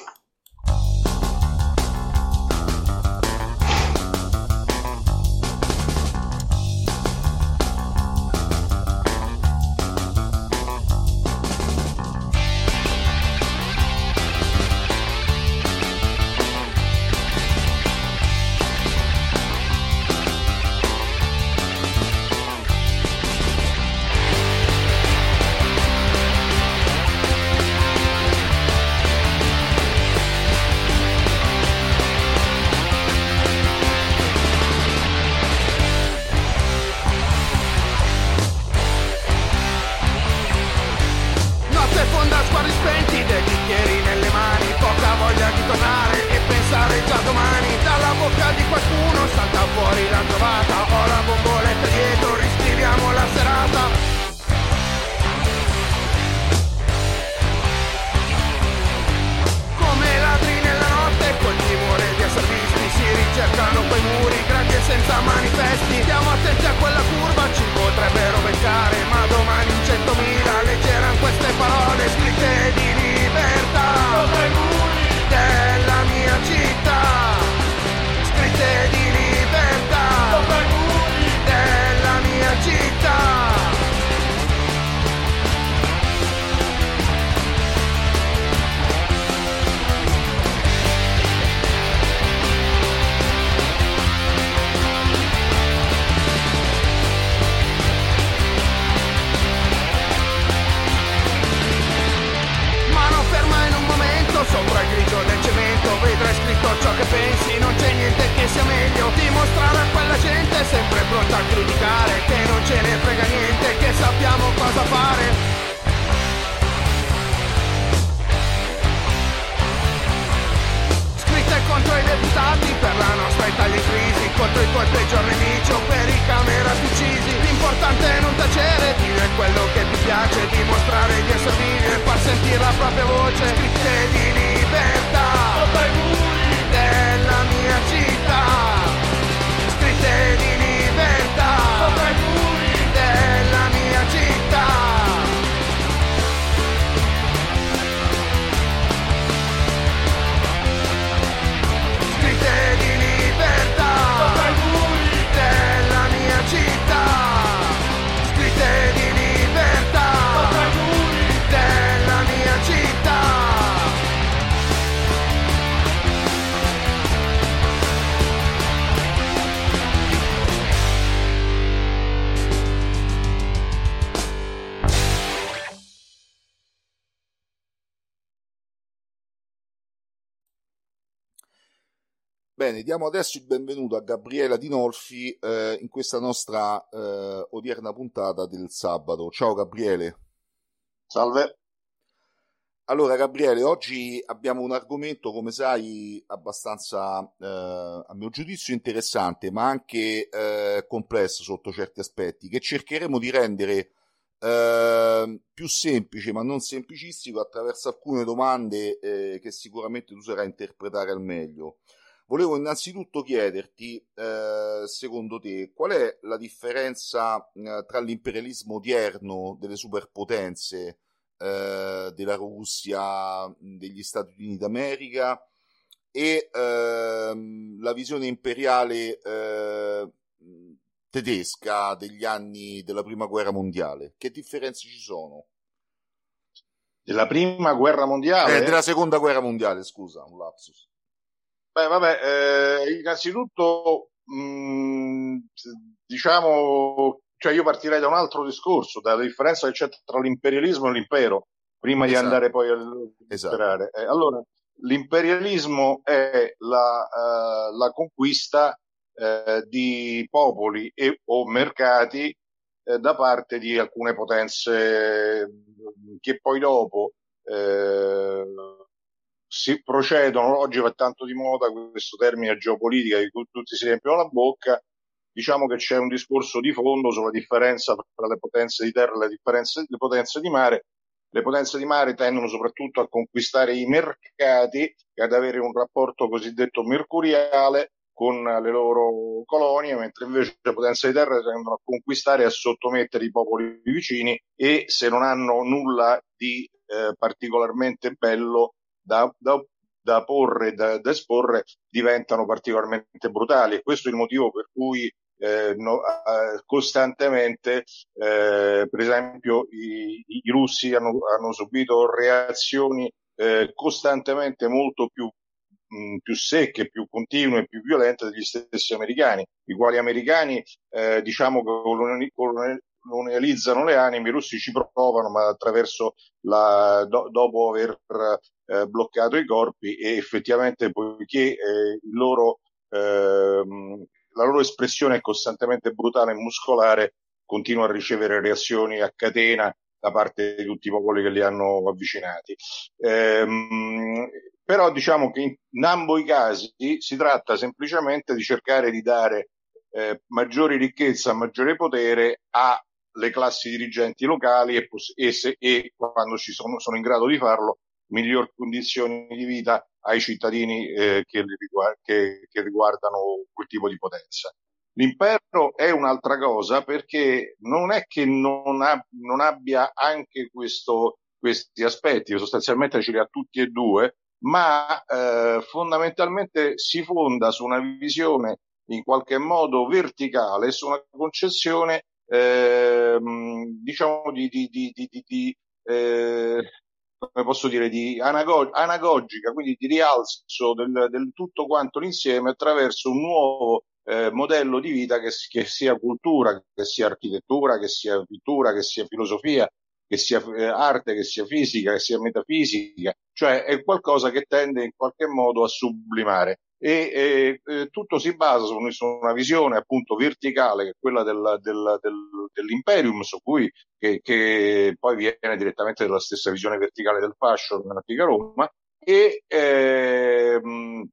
sopra il grigio del cemento Vedrai scritto ciò che pensi, non c'è niente che sia meglio. Dimostrare a quella gente sempre pronta a criticare Che non ce ne frega niente, che sappiamo cosa fare. lotte contro i deputati per la nostra Italia in crisi, contro i tuoi peggior nemici o per i camerati uccisi. L'importante è non tacere, dire quello che ti piace, dimostrare di essere vivi e far sentire la propria voce. Scritte di libertà, della mia città. Bene, diamo adesso il benvenuto a Gabriela Dinolfi eh, in questa nostra eh, odierna puntata del sabato. Ciao Gabriele. Salve. Allora Gabriele, oggi abbiamo un argomento, come sai, abbastanza, eh, a mio giudizio, interessante, ma anche eh, complesso sotto certi aspetti, che cercheremo di rendere eh, più semplice, ma non semplicistico, attraverso alcune domande eh, che sicuramente tu sarai a interpretare al meglio. Volevo innanzitutto chiederti, eh, secondo te, qual è la differenza eh, tra l'imperialismo odierno delle superpotenze, eh, della Russia, degli Stati Uniti d'America e ehm, la visione imperiale eh, tedesca degli anni della prima guerra mondiale? Che differenze ci sono? Della prima guerra mondiale? Eh, della seconda guerra mondiale, scusa, un lapsus. Beh, vabbè, eh, innanzitutto, mh, mm, diciamo, cioè io partirei da un altro discorso, dalla differenza che c'è tra l'imperialismo e l'impero, prima esatto. di andare poi a esatto. eh, allora, l'imperialismo è la, uh, la conquista uh, di popoli e, o mercati uh, da parte di alcune potenze che poi dopo si procedono, oggi va tanto di moda questo termine geopolitica di cui tutti si riempiono la bocca, diciamo che c'è un discorso di fondo sulla differenza tra le potenze di terra e le, le potenze di mare. Le potenze di mare tendono soprattutto a conquistare i mercati e ad avere un rapporto cosiddetto mercuriale con le loro colonie, mentre invece le potenze di terra tendono a conquistare e a sottomettere i popoli vicini e se non hanno nulla di eh, particolarmente bello da, da, da porre, da, da, esporre, diventano particolarmente brutali. E questo è il motivo per cui eh, no, eh, costantemente, eh, per esempio, i, i russi hanno, hanno, subito reazioni eh, costantemente molto più mh, più secche, più continue, più violente degli stessi americani, i quali americani, eh, diciamo, colonializzano le anime, i russi ci provano, ma attraverso la, do, dopo aver eh, bloccato i corpi e effettivamente poiché eh, loro, ehm, la loro espressione è costantemente brutale e muscolare, continua a ricevere reazioni a catena da parte di tutti i popoli che li hanno avvicinati. Ehm, però diciamo che in, in ambo i casi si tratta semplicemente di cercare di dare eh, maggiori ricchezza, maggiore potere alle classi dirigenti locali e, e, se, e quando ci sono, sono in grado di farlo miglior condizioni di vita ai cittadini eh, che, riguard- che, che, riguardano quel tipo di potenza. L'impero è un'altra cosa perché non è che non, ha, non abbia anche questo, questi aspetti, sostanzialmente ce li ha tutti e due, ma eh, fondamentalmente si fonda su una visione in qualche modo verticale, su una concezione eh, diciamo di, di, di, di eh, come posso dire, di anago- anagogica, quindi di rialzo del, del, tutto quanto l'insieme attraverso un nuovo eh, modello di vita che, che, sia cultura, che sia architettura, che sia pittura, che sia filosofia, che sia eh, arte, che sia fisica, che sia metafisica, cioè è qualcosa che tende in qualche modo a sublimare e eh, tutto si basa su, una visione appunto verticale che è quella del, del, del, dell'imperium su cui che, che, poi viene direttamente dalla stessa visione verticale del fascio nell'antica Roma e, ehm,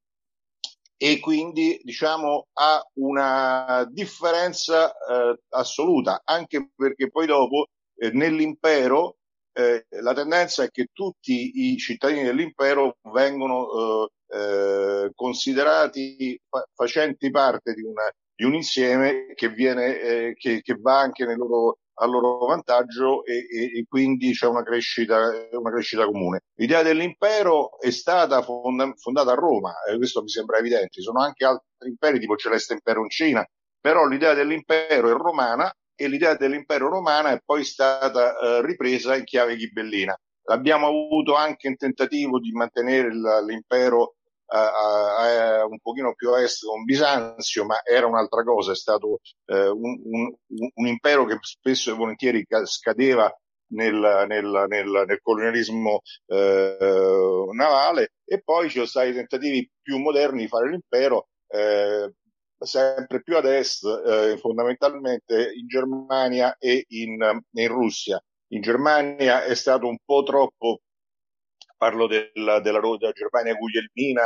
e quindi diciamo ha una differenza eh, assoluta anche perché poi dopo eh, nell'impero eh, la tendenza è che tutti i cittadini dell'impero vengono eh, eh, considerati fa- facenti parte di, una, di, un insieme che, viene, eh, che, che va anche loro, a loro vantaggio e, e, e quindi c'è una crescita, una crescita, comune. L'idea dell'impero è stata fonda- fondata a Roma, e questo mi sembra evidente, ci sono anche altri imperi tipo il Celeste Impero in Cina, però l'idea dell'impero è romana e l'idea dell'impero romana è poi stata eh, ripresa in chiave ghibellina. Abbiamo avuto anche un tentativo di mantenere l'impero eh, eh, un pochino più a est con Bisanzio, ma era un'altra cosa, è stato eh, un, un, un, impero che spesso e volentieri scadeva nel, nel, nel, nel colonialismo eh, navale e poi ci sono stati tentativi più moderni di fare l'impero eh, sempre più ad est, eh, fondamentalmente in Germania e in, in, Russia. In Germania è stato un po' troppo, parlo della, della, della Germania Guglielmina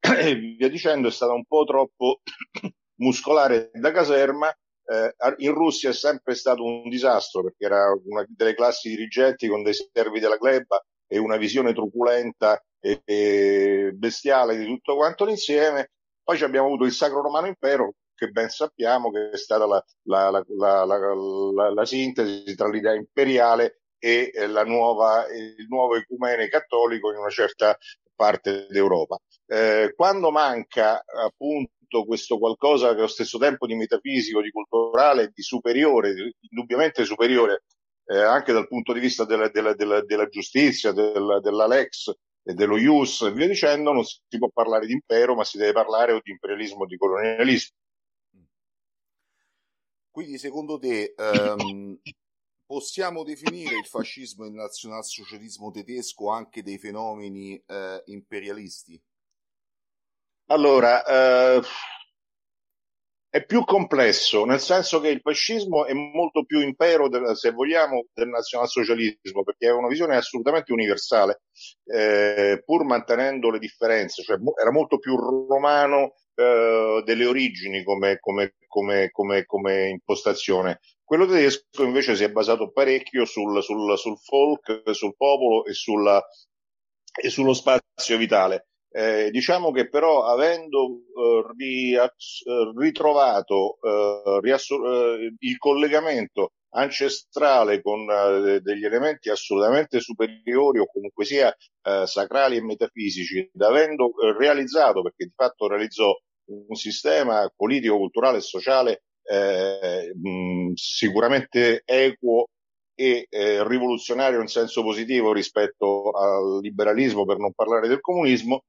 [CLEARS THROAT] e via dicendo, è stata un po' troppo [CLEARS THROAT] muscolare da caserma. Eh, in Russia è sempre stato un disastro perché era una delle classi dirigenti con dei servi della gleba e una visione truculenta e, e bestiale di tutto quanto l'insieme poi abbiamo avuto il Sacro Romano Impero, che ben sappiamo che è stata la, la, la, la sintesi tra l'idea imperiale e nuova, il nuovo ecumene cattolico in una certa parte d'Europa. Eh, quando manca appunto questo qualcosa che allo stesso tempo di metafisico, di culturale, di superiore, indubbiamente superiore eh, anche dal punto di vista della, della, della, della giustizia, della, della Lex, e dello IUS e via dicendo, non si può parlare di impero, ma si deve parlare o di imperialismo o di colonialismo. Quindi, secondo te, ehm, possiamo definire il fascismo e il nazionalsocialismo tedesco anche dei fenomeni eh, imperialisti? Allora, eh, è più complesso, nel senso che il fascismo è molto più impero, del, se vogliamo, del nazionalsocialismo, perché è una visione assolutamente universale, eh, pur mantenendo le differenze, cioè era molto più romano eh, delle origini come, come, come, come, impostazione. Quello tedesco invece si è basato parecchio sul, sul, sul folk, sul popolo e, sulla, e sullo spazio vitale. Eh, diciamo che però avendo eh, ri, eh, ritrovato eh, riassur- eh, il collegamento ancestrale con eh, degli elementi assolutamente superiori o comunque sia sacrali e metafisici, ed avendo realizzato, perché di fatto realizzò un sistema politico, culturale e sociale mh, sicuramente equo e eh, rivoluzionario in senso positivo rispetto al liberalismo, per non parlare del comunismo,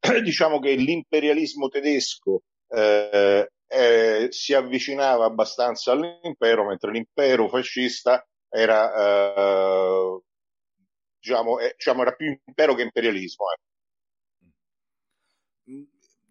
[CLEARS THROAT] diciamo che l'imperialismo tedesco eh, eh, si avvicinava abbastanza all'impero, mentre l'impero fascista era, eh, diciamo, eh, diciamo, era più impero che imperialismo.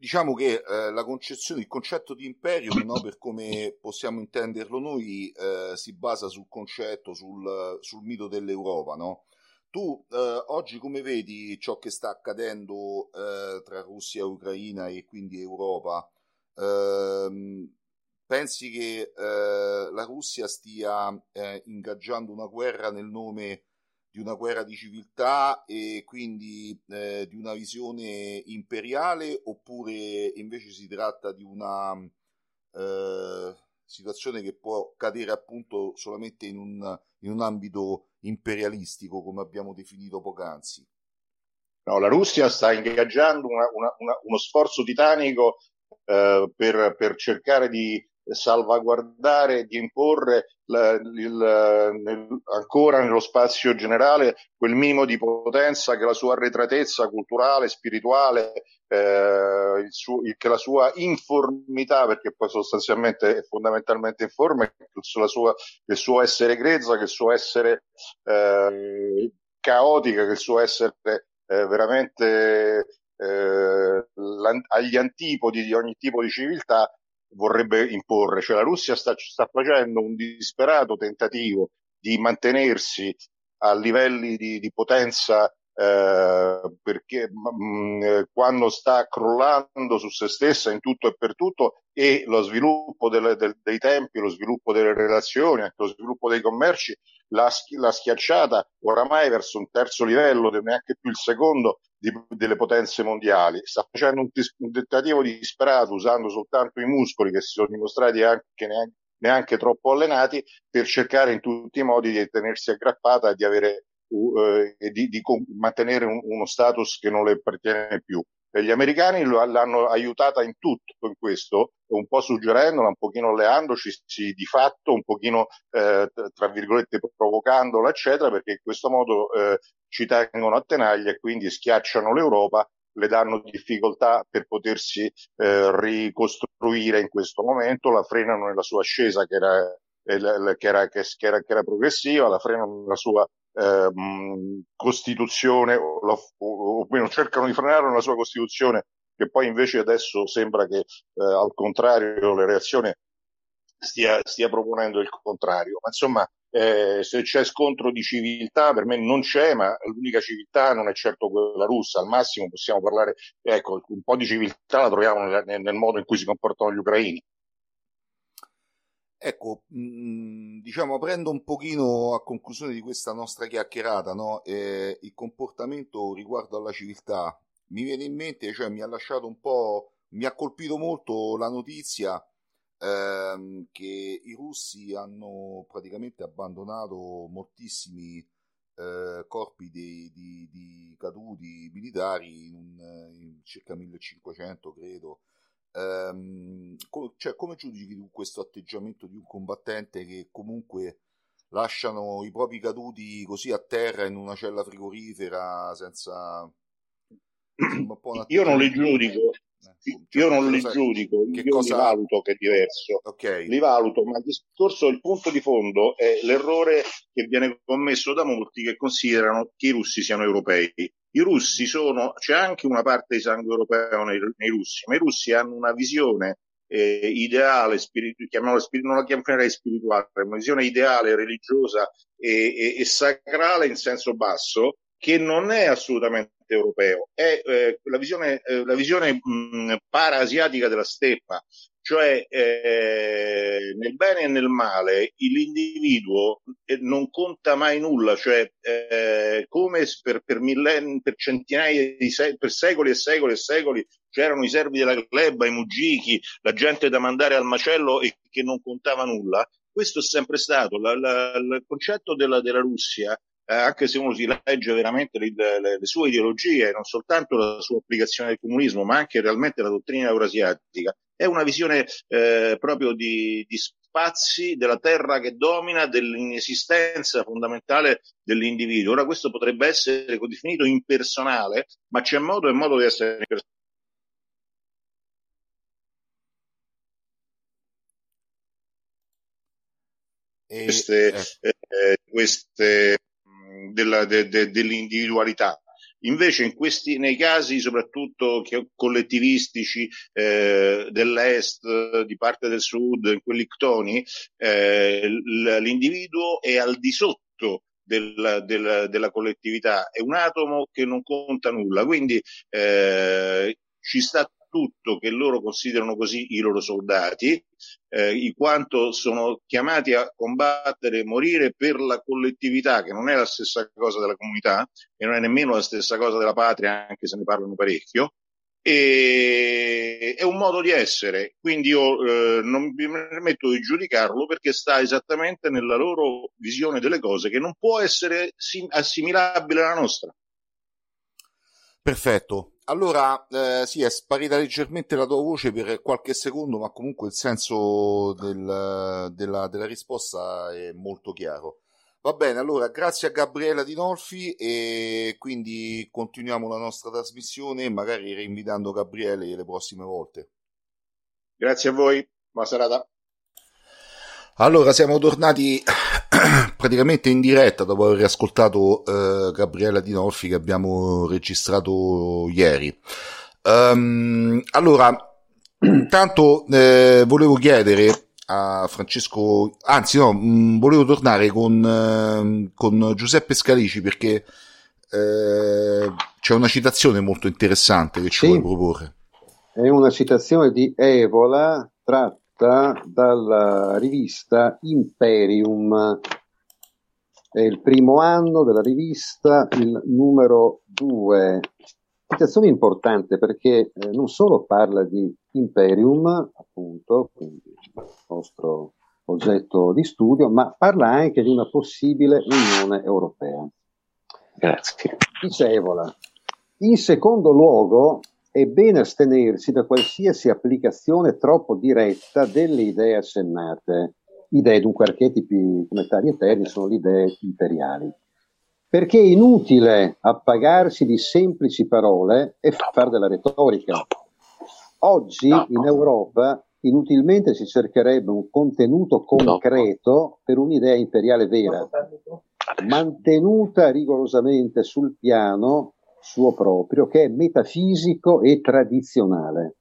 Eh. Diciamo che eh, la concezione, il concetto di imperio, no, per come possiamo intenderlo noi, si basa sul concetto, sul, sul mito dell'Europa, no? Tu eh, oggi come vedi ciò che sta accadendo eh, tra Russia e Ucraina e quindi Europa? Eh, pensi che eh, la Russia stia eh, ingaggiando una guerra nel nome di una guerra di civiltà e quindi eh, di una visione imperiale oppure invece si tratta di una situazione che può cadere appunto solamente in un, in un ambito imperialistico, come abbiamo definito poc'anzi. No, la Russia sta ingaggiando una, una, una, uno sforzo titanico eh, per, per, cercare di salvaguardare, di imporre la, il, nel, ancora nello spazio generale quel minimo di potenza che la sua arretratezza culturale, spirituale, eh, il suo, il, che la sua informità, perché poi sostanzialmente è fondamentalmente informe, la sua, il suo essere grezza, che il suo essere eh, caotica, che il suo essere eh, veramente eh, agli antipodi di ogni tipo di civiltà, vorrebbe imporre. Cioè la Russia sta, sta facendo un disperato tentativo di mantenersi a livelli di, di potenza eh, perché mh, mm, eh, quando sta crollando su se stessa in tutto e per tutto e lo sviluppo delle, del, dei tempi, lo sviluppo delle relazioni, anche lo sviluppo dei commerci, l'ha, l'ha schiacciata oramai verso un terzo livello, neanche più il secondo di, delle potenze mondiali. Sta facendo un, un, tentativo disperato usando soltanto i muscoli che si sono dimostrati anche neanche, neanche troppo allenati per cercare in tutti i modi di tenersi aggrappata e di avere uh, e di, di mantenere un, uno status che non le appartiene più. E gli americani l'hanno aiutata in tutto in questo, un po' suggerendola, un pochino alleandoci di fatto, un pochino eh, tra virgolette provocandola, eccetera, perché in questo modo eh, ci tengono a tenaglia e quindi schiacciano l'Europa, le danno difficoltà per potersi eh, ricostruire in questo momento, la frenano nella sua ascesa che era, eh, che era, che era, che era progressiva, la frenano nella sua eh, Costituzione, o, o, o, cercano di frenare una sua Costituzione che poi invece adesso sembra che eh, al contrario la reazione stia, stia proponendo il contrario. Ma insomma, eh, se c'è scontro di civiltà, per me non c'è, ma l'unica civiltà non è certo quella russa. Al massimo possiamo parlare, ecco, un po' di civiltà la troviamo nel, nel modo in cui si comportano gli ucraini. Ecco, mm, diciamo, prendo un pochino a conclusione di questa nostra chiacchierata, no? eh, il comportamento riguardo alla civiltà. Mi viene in mente, cioè mi ha lasciato un po', mi ha colpito molto la notizia ehm, che i russi hanno praticamente abbandonato moltissimi eh, corpi di, di, di, caduti militari, in, in circa 1500 credo. Um, co- cioè, come giudichi tu questo atteggiamento di un combattente che comunque lasciano i propri caduti così a terra in una cella frigorifera senza io non li giudico io non li giudico, io cosa... li valuto che è diverso. Okay. Li valuto, ma il discorso, il punto di fondo è l'errore che viene commesso da molti che considerano che i russi siano europei. I russi sono, c'è anche una parte di sangue europeo nei, nei russi, ma i russi hanno una visione eh, ideale, spiritu- spiritu- non la chiamerei spirituale, una visione ideale, religiosa e, e, e sacrale in senso basso, che non è assolutamente europeo, è eh, la visione, eh, la visione mh, para-asiatica della steppa, cioè eh, nel bene e nel male l'individuo eh, non conta mai nulla, cioè eh, come per, per, millenni, per centinaia di secoli, per secoli e secoli e secoli c'erano i servi della gleba, i muggichi, la gente da mandare al macello e che non contava nulla, questo è sempre stato. La, la, il concetto della, della Russia eh, anche se uno si legge veramente le, le, le, sue ideologie, non soltanto la sua applicazione del comunismo, ma anche realmente la dottrina eurasiatica, è una visione eh, proprio di, di spazi della terra che domina, dell'inesistenza fondamentale dell'individuo. Ora questo potrebbe essere definito impersonale, ma c'è modo e modo di essere impersonale. Queste, eh. Eh, queste della, de, de, dell'individualità. Invece in questi, nei casi soprattutto collettivistici eh, dell'est, di parte del sud, in quelli ctoni, eh, l'individuo è al di sotto del, del, della collettività, è un atomo che non conta nulla, quindi eh, ci sta tutto che loro considerano così i loro soldati, eh, in quanto sono chiamati a combattere e morire per la collettività, che non è la stessa cosa della comunità e non è nemmeno la stessa cosa della patria, anche se ne parlano parecchio. E è un modo di essere, quindi io eh, non mi permetto di giudicarlo perché sta esattamente nella loro visione delle cose che non può essere sim- assimilabile alla nostra. Perfetto. Allora, eh, sì, è sparita leggermente la tua voce per qualche secondo, ma comunque il senso del, della, della risposta è molto chiaro. Va bene, allora grazie a Gabriela Dinolfi e quindi continuiamo la nostra trasmissione, magari reinvitando Gabriele le prossime volte. Grazie a voi, buona serata. Allora, siamo tornati praticamente in diretta dopo aver ascoltato uh, Gabriela Dinolfi che abbiamo registrato ieri. Um, allora, [CLEARS THROAT] intanto eh, volevo chiedere a Francesco, anzi no, mh, mm, volevo tornare con, uh, con Giuseppe Scalici perché uh, c'è una citazione molto interessante che ci sì, vuoi proporre. È una citazione di Evola tratta dalla rivista Imperium è il primo anno della rivista, il numero 2. Citazione importante perché eh, non solo parla di Imperium, appunto, quindi il nostro oggetto di studio, ma parla anche di una possibile Unione Europea. Grazie. Dicevola. In secondo luogo, è bene astenersi da qualsiasi applicazione troppo diretta delle idee assennate idee, dunque archetipi planetari eterni sono le idee imperiali. Perché è inutile appagarsi di semplici parole e fare della retorica. Oggi in Europa inutilmente si cercherebbe un contenuto concreto per un'idea imperiale vera, mantenuta rigorosamente sul piano suo proprio che è metafisico e tradizionale.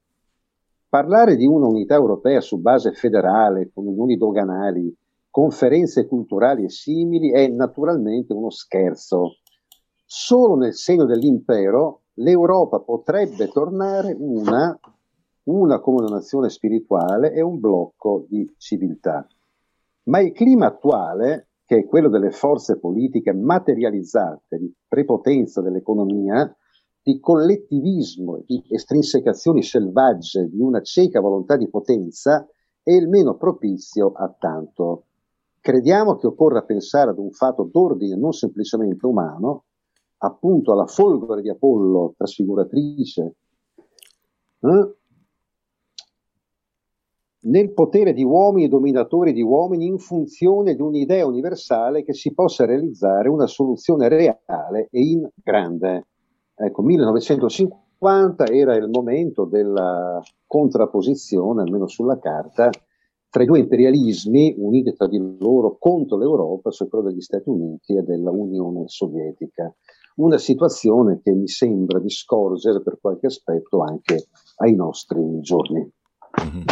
Parlare di una unità europea su base federale, con unioni doganali, conferenze culturali e simili è naturalmente uno scherzo. Solo nel segno dell'impero l'Europa potrebbe tornare una, una come una nazione spirituale e un blocco di civiltà. Ma il clima attuale, che è quello delle forze politiche materializzate, di prepotenza dell'economia, di collettivismo, di estrinsecazioni selvagge, di una cieca volontà di potenza, è il meno propizio a tanto. Crediamo che occorra pensare ad un fatto d'ordine non semplicemente umano, appunto alla folgore di Apollo trasfiguratrice, eh? nel potere di uomini e dominatori di uomini in funzione di un'idea universale che si possa realizzare una soluzione reale e in grande. Ecco, 1950 era il momento della contrapposizione, almeno sulla carta, tra i due imperialismi uniti tra di loro contro l'Europa, cioè quello degli Stati Uniti e dell'Unione Sovietica. Una situazione che mi sembra di scorgere per qualche aspetto anche ai nostri giorni. Mm-hmm.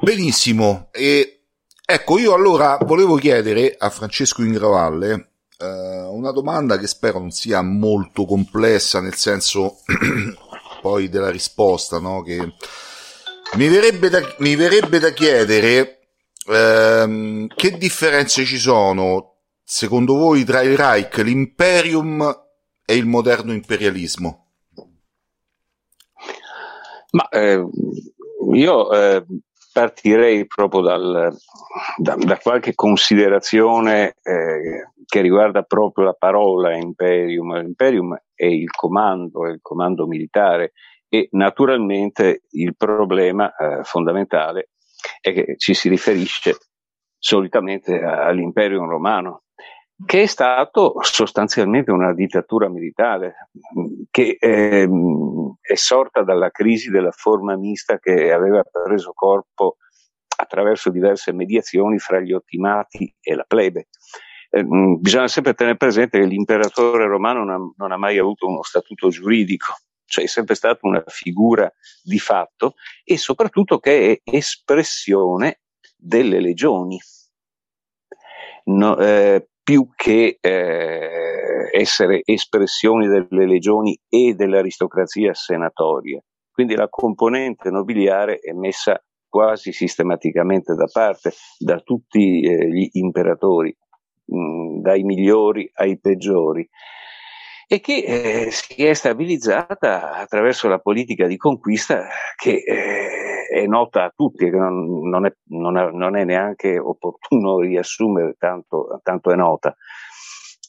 Benissimo, e ecco io allora volevo chiedere a Francesco Ingravalle una domanda che spero non sia molto complessa nel senso [CLEARS THROAT] poi della risposta, no? Che mi verrebbe da, mi verrebbe da chiedere ehm, che differenze ci sono secondo voi tra il Reich, l'Imperium e il moderno imperialismo? Ma eh, io eh, partirei proprio dal, da, da, qualche considerazione eh, che riguarda proprio la parola imperium. L'imperium è il comando, è il comando militare e naturalmente il problema eh, fondamentale è che ci si riferisce solitamente all'imperium romano, che è stato sostanzialmente una dittatura militare che eh, è sorta dalla crisi della forma mista che aveva preso corpo attraverso diverse mediazioni fra gli ottimati e la plebe. Eh, bisogna sempre tenere presente che l'imperatore romano non ha, non ha mai avuto uno statuto giuridico, cioè è sempre stata una figura di fatto e soprattutto che è espressione delle legioni. No, eh, più che eh, essere espressioni delle legioni e dell'aristocrazia senatoria. Quindi la componente nobiliare è messa quasi sistematicamente da parte da tutti eh, gli imperatori, mm, dai migliori ai peggiori, e che eh, si è stabilizzata attraverso la politica di conquista che eh, è nota a tutti e che non, non, è, non, è, non, è, neanche opportuno riassumere, tanto, tanto è nota.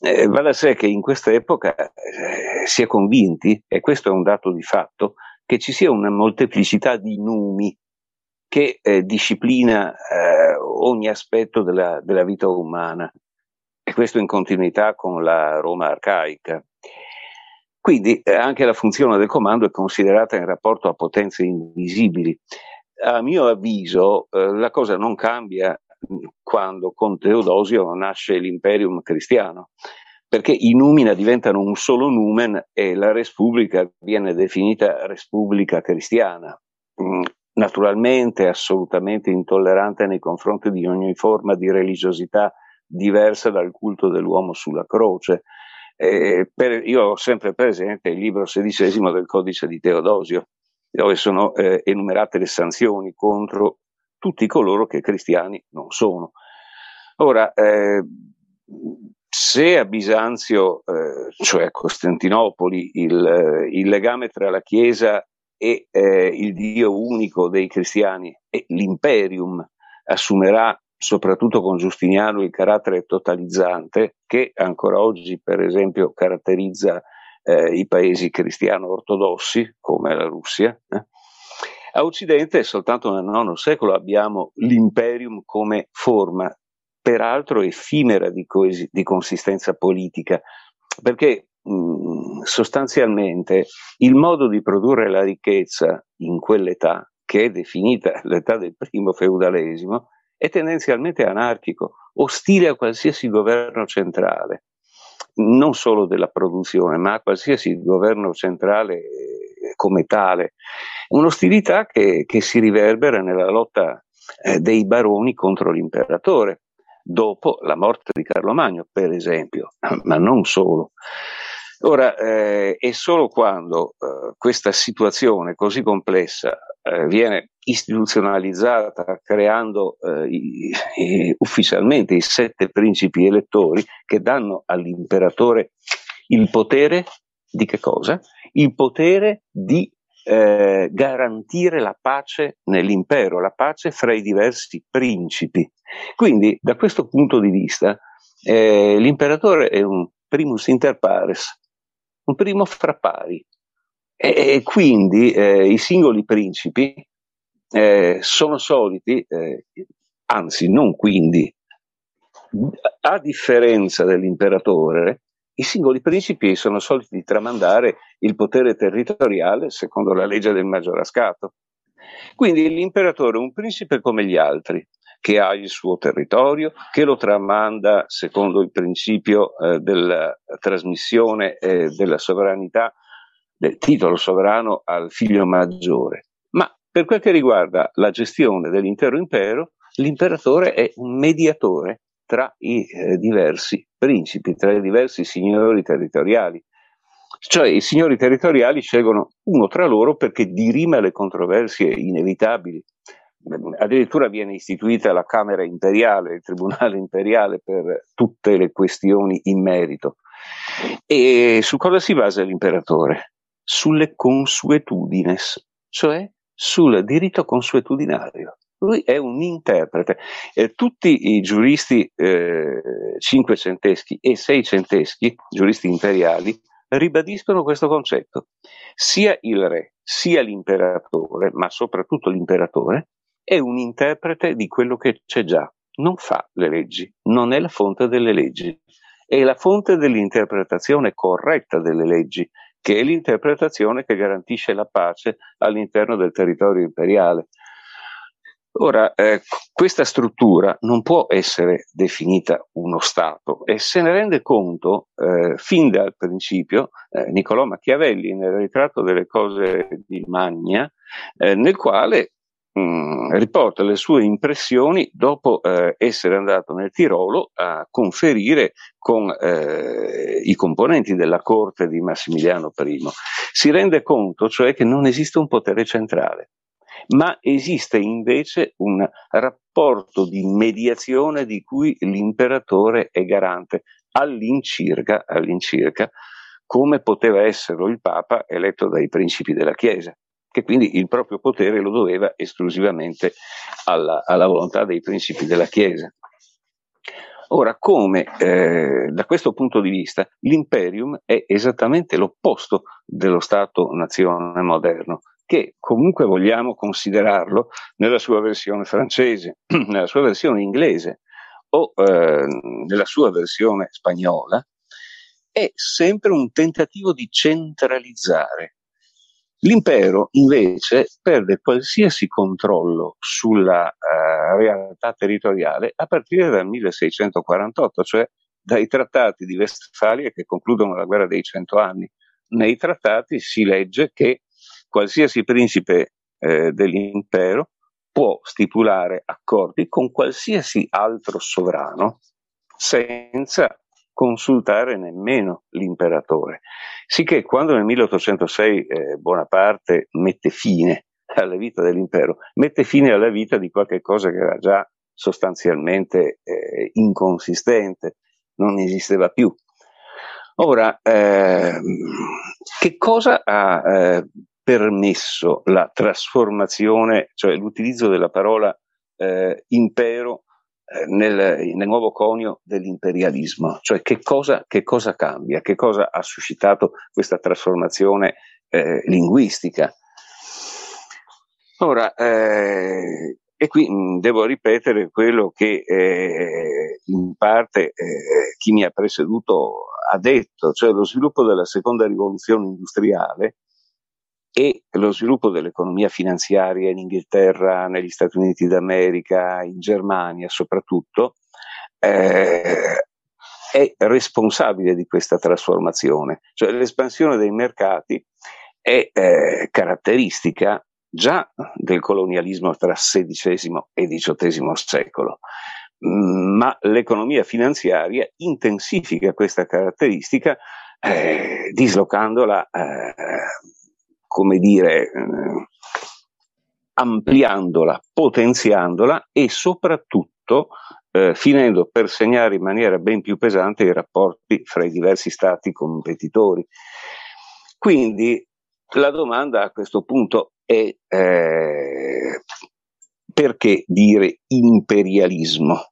Eh, va da sé che in questa epoca eh, si è convinti, e questo è un dato di fatto, che ci sia una molteplicità di numi che eh, disciplina eh, ogni aspetto della, della vita umana, e questo in continuità con la Roma arcaica. Quindi eh, anche la funzione del comando è considerata in rapporto a potenze invisibili a mio avviso eh, la cosa non cambia mm, quando con Teodosio nasce l'imperium cristiano, perché i numina diventano un solo numen e la Respubblica viene definita Respubblica cristiana. Mm, naturalmente assolutamente intollerante nei confronti di ogni forma di religiosità diversa dal culto dell'uomo sulla croce. Eh, per, io ho sempre presente il libro sedicesimo del codice di Teodosio, dove sono eh, enumerate le sanzioni contro tutti coloro che cristiani non sono. Ora, eh, se a Bisanzio, eh, cioè a Costantinopoli, il, il, legame tra la Chiesa e eh, il Dio unico dei cristiani e l'imperium assumerà soprattutto con Giustiniano il carattere totalizzante che ancora oggi per esempio caratterizza eh, i paesi cristiano-ortodossi, come la Russia. Eh. A Occidente, soltanto nel IX secolo, abbiamo l'imperium come forma, peraltro effimera di, coesi- di consistenza politica, perché mh, sostanzialmente il modo di produrre la ricchezza in quell'età, che è definita l'età del primo feudalesimo, è tendenzialmente anarchico, ostile a qualsiasi governo centrale non solo della produzione, ma a qualsiasi governo centrale eh, come tale. Un'ostilità che, che si riverbera nella lotta eh, dei baroni contro l'imperatore, dopo la morte di Carlo Magno, per esempio, [CLEARS THROAT] ma non solo. Ora, eh, è solo quando eh, questa situazione così complessa eh, viene istituzionalizzata creando eh, i, i, ufficialmente i sette principi elettori che danno all'imperatore il potere di che cosa? Il potere di eh, garantire la pace nell'impero, la pace fra i diversi principi. Quindi, da questo punto di vista, eh, l'imperatore è un primus inter pares, un primo fra pari. E, quindi eh, i singoli principi eh, sono soliti, eh, anzi non quindi, a differenza dell'imperatore, i singoli principi sono soliti tramandare il potere territoriale secondo la legge del maggiorascato. Quindi l'imperatore è un principe come gli altri, che ha il suo territorio, che lo tramanda secondo il principio eh, della trasmissione e della sovranità del titolo sovrano al figlio maggiore. Per quel che riguarda la gestione dell'intero impero, l'imperatore è un mediatore tra i eh, diversi principi, tra i diversi signori territoriali. Cioè i signori territoriali scelgono uno tra loro perché dirima le controversie inevitabili addirittura viene istituita la Camera imperiale, il Tribunale imperiale per tutte le questioni in merito. E su cosa si basa l'imperatore? Sulle consuetudines, cioè sul diritto consuetudinario. Lui è un interprete. Eh, tutti i giuristi eh, cinquecenteschi e seicenteschi, giuristi imperiali, ribadiscono questo concetto. Sia il re, sia l'imperatore, ma soprattutto l'imperatore, è un interprete di quello che c'è già, non fa le leggi, non è la fonte delle leggi, è la fonte dell'interpretazione corretta delle leggi, che è l'interpretazione che garantisce la pace all'interno del territorio imperiale. Ora, eh, questa struttura non può essere definita uno Stato e se ne rende conto eh, fin dal principio eh, Niccolò Machiavelli nel ritratto delle cose di Magna, eh, nel quale mm, riporta le sue impressioni dopo eh, essere andato nel Tirolo a conferire con eh, i componenti della corte di Massimiliano I. Si rende conto cioè che non esiste un potere centrale, ma esiste invece un rapporto di mediazione di cui l'imperatore è garante all'incirca, all'incirca come poteva esserlo il Papa eletto dai principi della Chiesa che quindi il proprio potere lo doveva esclusivamente alla, alla volontà dei principi della Chiesa. Ora, come eh, da questo punto di vista l'imperium è esattamente l'opposto dello Stato-nazione moderno, che comunque vogliamo considerarlo nella sua versione francese, [CLEARS THROAT] nella sua versione inglese o eh, nella sua versione spagnola, è sempre un tentativo di centralizzare L'impero invece perde qualsiasi controllo sulla eh, realtà territoriale a partire dal 1648, cioè dai trattati di Westfalia che concludono la guerra dei cento anni. Nei trattati si legge che qualsiasi principe eh, dell'impero può stipulare accordi con qualsiasi altro sovrano senza consultare nemmeno l'imperatore. Sicché quando nel 1806 eh, Bonaparte mette fine alla vita dell'impero, mette fine alla vita di qualche cosa che era già sostanzialmente eh, inconsistente, non esisteva più. Ora, eh, che cosa ha eh, permesso la trasformazione, cioè l'utilizzo della parola eh, impero nel, nel, nuovo conio dell'imperialismo, cioè che cosa, che cosa, cambia, che cosa ha suscitato questa trasformazione eh, linguistica. Ora, eh, e qui mh, devo ripetere quello che eh, in parte eh, chi mi ha preceduto ha detto, cioè lo sviluppo della seconda rivoluzione industriale e lo sviluppo dell'economia finanziaria in Inghilterra, negli Stati Uniti d'America, in Germania soprattutto, eh, è responsabile di questa trasformazione, cioè l'espansione dei mercati è eh, caratteristica già del colonialismo tra XVI e XVIII secolo, mm, ma l'economia finanziaria intensifica questa caratteristica eh, dislocandola, eh, come dire, eh, ampliandola, potenziandola e soprattutto eh, finendo per segnare in maniera ben più pesante i rapporti fra i diversi stati competitori. Quindi la domanda a questo punto è eh, perché dire imperialismo?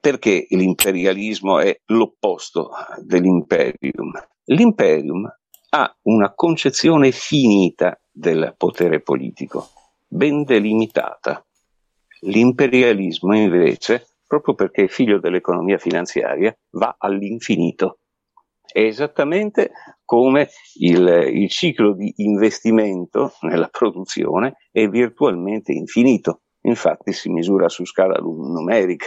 Perché l'imperialismo è l'opposto dell'imperium? L'imperium ha una concezione finita del potere politico, ben delimitata. L'imperialismo invece, proprio perché è figlio dell'economia finanziaria, va all'infinito. È esattamente come il, il ciclo di investimento nella produzione è virtualmente infinito, infatti si misura su scala numerica.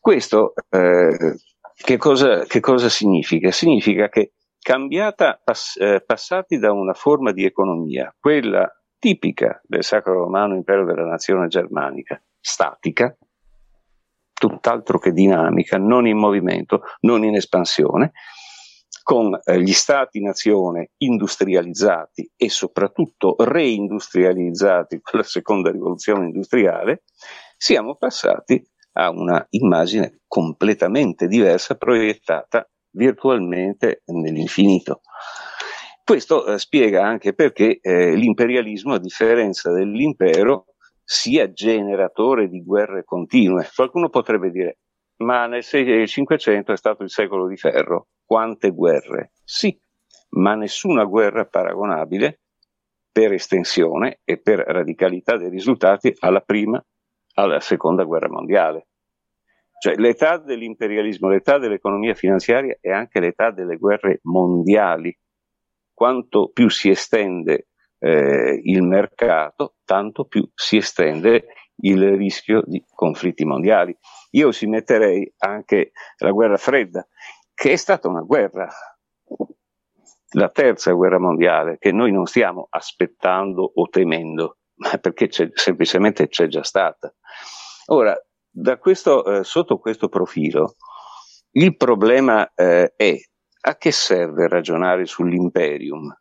Questo eh, che, cosa, che cosa significa? Significa che cambiata, pass- eh, passati da una forma di economia, quella tipica del Sacro Romano Impero della Nazione Germanica, statica, tutt'altro che dinamica, non in movimento, non in espansione, con eh, gli stati-nazione industrializzati e soprattutto reindustrializzati con la seconda rivoluzione industriale, siamo passati a una immagine completamente diversa proiettata virtualmente nell'infinito. Questo eh, spiega anche perché eh, l'imperialismo, a differenza dell'impero, sia generatore di guerre continue. Qualcuno potrebbe dire, ma nel 500 è stato il secolo di ferro, quante guerre? Sì, ma nessuna guerra paragonabile per estensione e per radicalità dei risultati alla prima, alla seconda guerra mondiale. Cioè l'età dell'imperialismo, l'età dell'economia finanziaria è anche l'età delle guerre mondiali. Quanto più si estende eh, il mercato, tanto più si estende il rischio di conflitti mondiali. Io ci metterei anche la guerra fredda, che è stata una guerra, la terza guerra mondiale, che noi non stiamo aspettando o temendo, ma perché c'è, semplicemente c'è già stata. Ora, questo, eh, sotto questo profilo, il problema eh, è a che serve ragionare sull'imperium?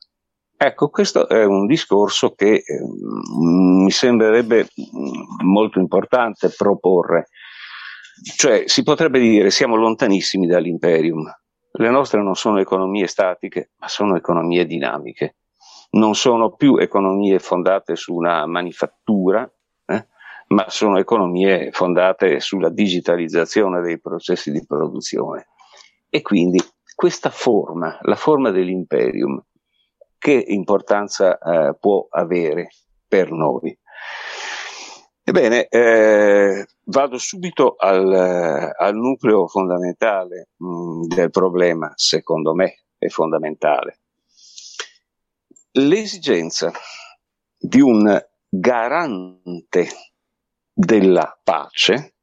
Ecco, questo è un discorso che eh, mi sembrerebbe mm, molto importante proporre. Cioè, si potrebbe dire siamo lontanissimi dall'imperium. Le nostre non sono economie statiche, ma sono economie dinamiche. Non sono più economie fondate su una manifattura, ma sono economie fondate sulla digitalizzazione dei processi di produzione. E quindi questa forma, la forma dell'imperium, che importanza eh, può avere per noi? Ebbene, eh, vado subito al, al nucleo fondamentale mh, mm, del problema, secondo me è fondamentale. L'esigenza di un garante della pace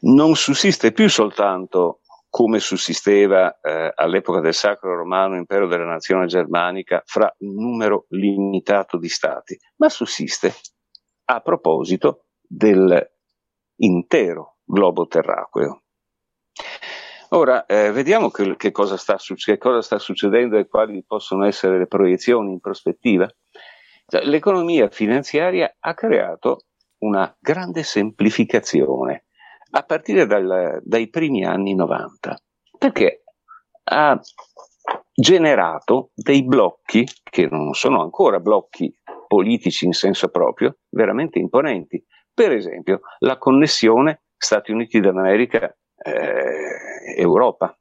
non sussiste più soltanto come sussisteva eh, all'epoca del Sacro Romano Impero della Nazione Germanica fra un numero limitato di stati, ma sussiste a proposito dell'intero globo terracqueo. Ora, eh, vediamo che, che, cosa sta, che, cosa sta, succedendo e quali possono essere le proiezioni in prospettiva. Cioè, l'economia finanziaria ha creato una grande semplificazione a partire dal, dai primi anni 90, perché ha generato dei blocchi che non sono ancora blocchi politici in senso proprio, veramente imponenti. Per esempio, la connessione Stati Uniti d'America-Europa.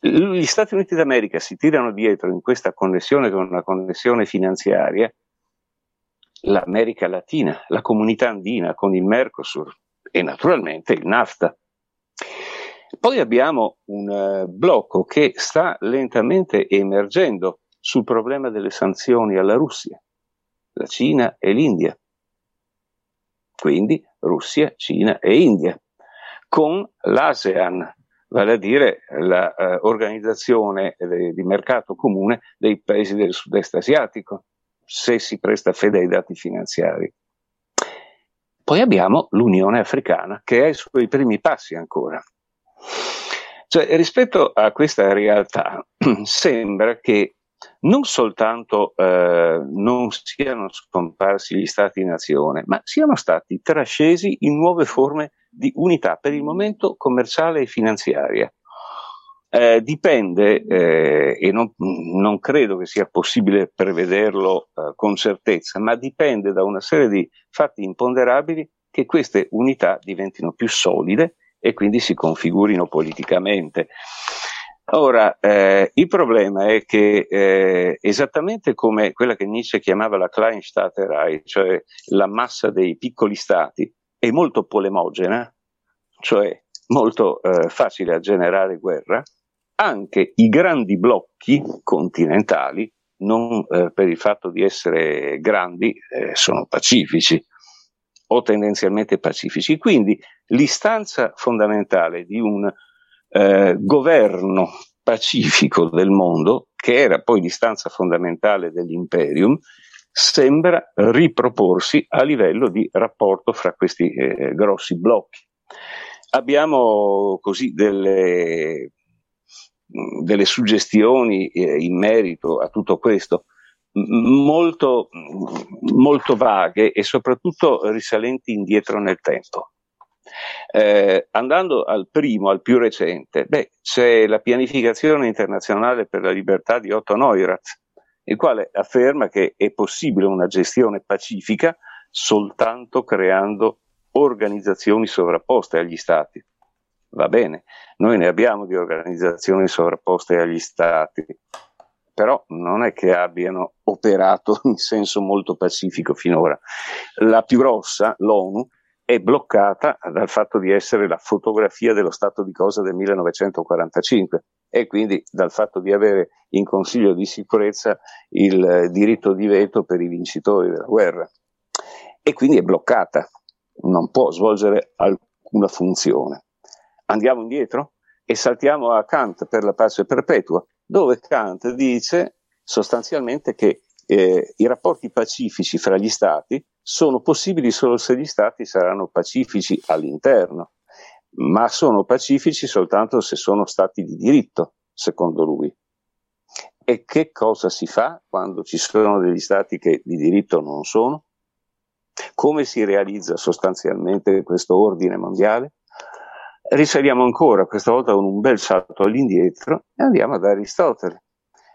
Eh, Gli Stati Uniti d'America si tirano dietro in questa connessione con una connessione finanziaria l'America Latina, la comunità andina con il Mercosur e naturalmente il NAFTA. Poi abbiamo un uh, blocco che sta lentamente emergendo sul problema delle sanzioni alla Russia, la Cina e l'India. Quindi Russia, Cina e India, con l'ASEAN, vale a dire l'organizzazione uh, di mercato comune dei paesi del sud-est asiatico, se si presta fede ai dati finanziari. Poi abbiamo l'Unione Africana che è ai suoi primi passi ancora. Cioè, rispetto a questa realtà, [CLEARS THROAT] sembra che non soltanto eh, non siano scomparsi gli stati-nazione, ma siano stati trascesi in nuove forme di unità, per il momento commerciale e finanziaria. Eh, dipende, eh, e non, non, credo che sia possibile prevederlo eh, con certezza, ma dipende da una serie di fatti imponderabili che queste unità diventino più solide e quindi si configurino politicamente. Ora, eh, il problema è che eh, esattamente come quella che Nietzsche chiamava la Kleinstaaterei, cioè la massa dei piccoli stati, è molto polemogena, cioè molto eh, facile a generare guerra, anche i grandi blocchi continentali, non eh, per il fatto di essere grandi, eh, sono pacifici o tendenzialmente pacifici. Quindi l'istanza fondamentale di un eh, governo pacifico del mondo, che era poi l'istanza fondamentale dell'imperium, sembra riproporsi a livello di rapporto fra questi eh, grossi blocchi. Abbiamo così delle delle suggestioni eh, in merito a tutto questo molto, molto vaghe e soprattutto risalenti indietro nel tempo. Eh, andando al primo, al più recente, beh, c'è la pianificazione internazionale per la libertà di Otto Neurath, il quale afferma che è possibile una gestione pacifica soltanto creando organizzazioni sovrapposte agli stati va bene, noi ne abbiamo di organizzazioni sovrapposte agli stati, però non è che abbiano operato [LAUGHS] in senso molto pacifico finora. La più grossa, l'ONU, è bloccata dal fatto di essere la fotografia dello stato di cosa del 1945 e quindi dal fatto di avere in Consiglio di sicurezza il diritto di veto per i vincitori della guerra. E quindi è bloccata, non può svolgere alcuna funzione. Andiamo indietro e saltiamo a Kant per la pace perpetua, dove Kant dice sostanzialmente che eh, i rapporti pacifici fra gli stati sono possibili solo se gli stati saranno pacifici all'interno, ma sono pacifici soltanto se sono stati di diritto, secondo lui. E che cosa si fa quando ci sono degli stati che di diritto non sono? Come si realizza sostanzialmente questo ordine mondiale? Risaliamo ancora, questa volta con un bel salto all'indietro, e andiamo ad Aristotele,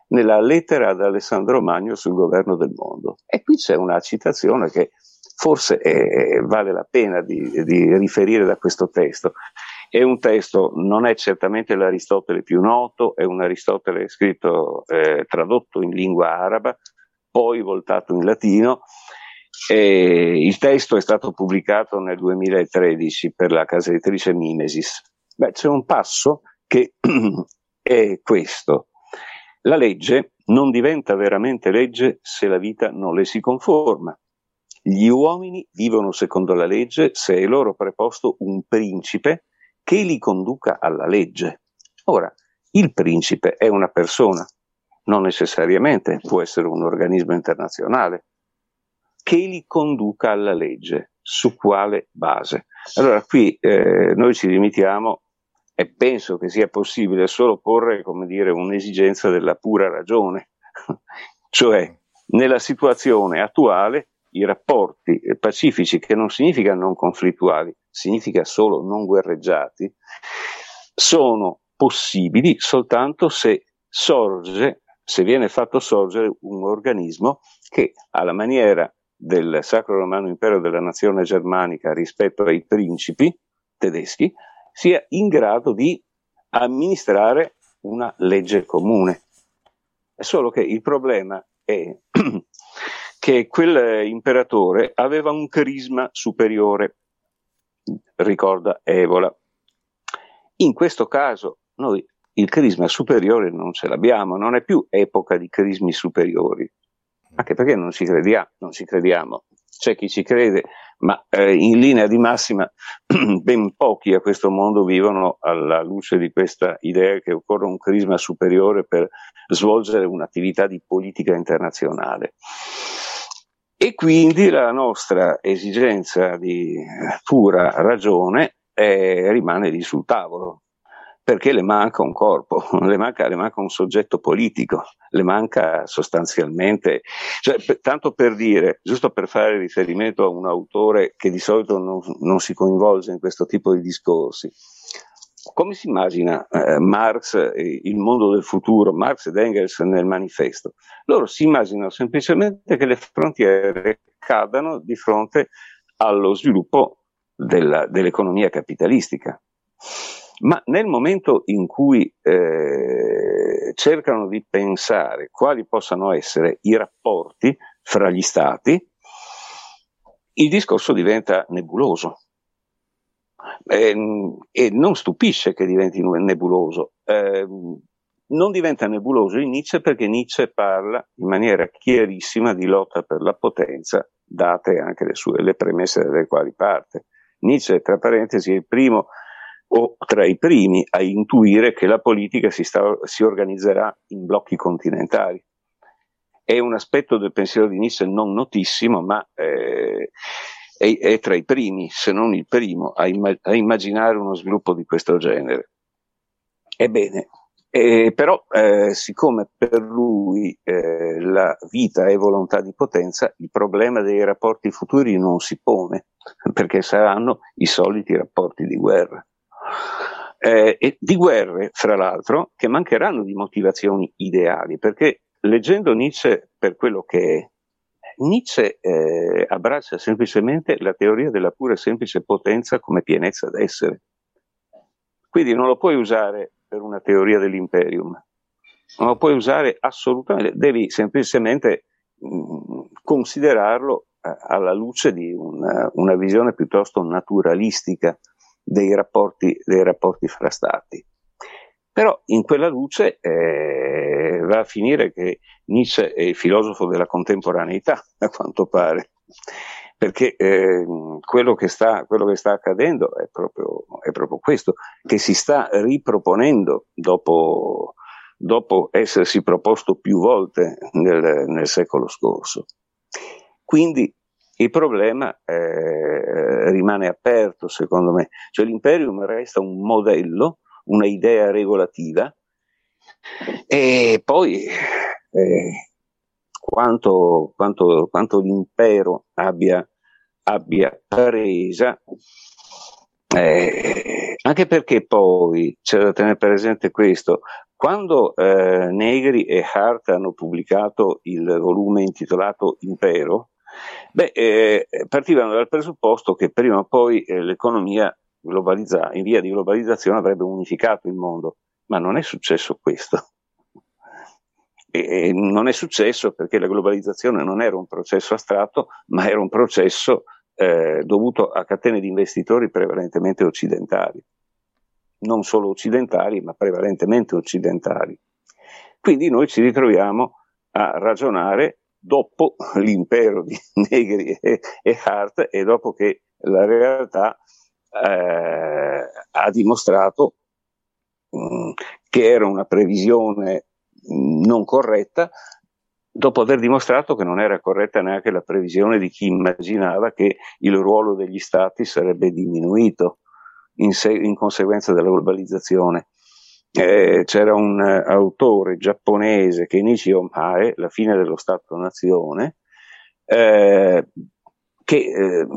nella lettera ad Alessandro Magno sul governo del mondo. E qui c'è una citazione che forse è, vale la pena di, di, riferire da questo testo. È un testo, non è certamente l'Aristotele più noto, è un Aristotele scritto, eh, tradotto in lingua araba, poi voltato in latino, e il testo è stato pubblicato nel 2013 per la casa editrice Mimesis. Beh, c'è un passo che [CLEARS THROAT] è questo. La legge non diventa veramente legge se la vita non le si conforma. Gli uomini vivono secondo la legge se è loro preposto un principe che li conduca alla legge. Ora, il principe è una persona, non necessariamente può essere un organismo internazionale, che li conduca alla legge. Su quale base? Allora qui eh, noi ci limitiamo e penso che sia possibile solo porre, come dire, un'esigenza della pura ragione, [LAUGHS] cioè nella situazione attuale i rapporti pacifici, che non significa non conflittuali, significa solo non guerreggiati, sono possibili soltanto se sorge, se viene fatto sorgere un organismo che alla maniera del Sacro Romano Impero della nazione germanica rispetto ai principi tedeschi sia in grado di amministrare una legge comune. Solo che il problema è [CLEARS THROAT] che quel imperatore aveva un carisma superiore, ricorda Evola. In questo caso noi il carisma superiore non ce l'abbiamo, non è più epoca di crismi superiori, anche perché non ci, credia, non ci crediamo. c'è chi ci crede, ma eh, in linea di massima [CLEARS THROAT] ben pochi a questo mondo vivono alla luce di questa idea che occorre un crisma superiore per svolgere un'attività di politica internazionale. E quindi la nostra esigenza di pura ragione eh, rimane lì sul tavolo perché le manca un corpo, [LAUGHS] le manca, le manca un soggetto politico, le manca sostanzialmente, cioè, per, tanto per dire, giusto per fare riferimento a un autore che di solito non, non si coinvolge in questo tipo di discorsi, come si immagina eh, Marx eh, il mondo del futuro, Marx ed Engels nel manifesto? Loro si immaginano semplicemente che le frontiere cadano di fronte allo sviluppo della, dell'economia capitalistica. Ma nel momento in cui eh, cercano di pensare quali possano essere i rapporti fra gli stati, il discorso diventa nebuloso. Eh, e non stupisce che diventi nebuloso. Eh, non diventa nebuloso in Nietzsche perché Nietzsche parla in maniera chiarissima di lotta per la potenza, date anche le, sue, le premesse dalle quali parte. Nietzsche, tra parentesi, è il primo o tra i primi a intuire che la politica si, sta, si organizzerà in blocchi continentali. È un aspetto del pensiero di Nietzsche non notissimo, ma eh, è, è, tra i primi, se non il primo, a, imma- a immaginare uno sviluppo di questo genere. Ebbene, eh, però, eh, siccome per lui eh, la vita è volontà di potenza, il problema dei rapporti futuri non si pone, perché saranno i soliti rapporti di guerra eh, e di guerre, fra l'altro, che mancheranno di motivazioni ideali, perché leggendo Nietzsche per quello che è, Nietzsche eh, abbraccia semplicemente la teoria della pura e semplice potenza come pienezza d'essere. Quindi non lo puoi usare per una teoria dell'imperium, non lo puoi usare assolutamente, devi semplicemente mh, considerarlo eh, alla luce di una, una visione piuttosto naturalistica dei rapporti, dei rapporti fra stati. Però in quella luce eh, va a finire che Nietzsche è il filosofo della contemporaneità, [LAUGHS] a quanto pare, perché eh, quello, che sta, quello, che sta, accadendo è proprio, è proprio, questo, che si sta riproponendo dopo, dopo essersi proposto più volte nel, nel secolo scorso. Quindi il problema eh, rimane aperto, secondo me, cioè l'imperium resta un modello, una idea regolativa, e poi eh, quanto, quanto, quanto, l'impero abbia, abbia presa, eh, anche perché poi c'è da tenere presente questo, quando eh, Negri e Hart hanno pubblicato il volume intitolato Impero, Beh, eh, partivano dal presupposto che prima o poi eh, l'economia globalizza- in via di globalizzazione avrebbe unificato il mondo, ma non è successo questo. E non è successo perché la globalizzazione non era un processo astratto, ma era un processo eh, dovuto a catene di investitori prevalentemente occidentali. Non solo occidentali, ma prevalentemente occidentali. Quindi noi ci ritroviamo a ragionare dopo l'impero di [LAUGHS] Negri e, Hart e dopo che la realtà eh, ha dimostrato mh, mm, che era una previsione mm, non corretta, dopo aver dimostrato che non era corretta neanche la previsione di chi immaginava che il ruolo degli stati sarebbe diminuito in, se- in conseguenza della globalizzazione eh, c'era un uh, autore giapponese, Kenichi Omae, La fine dello Stato-nazione, eh, che eh,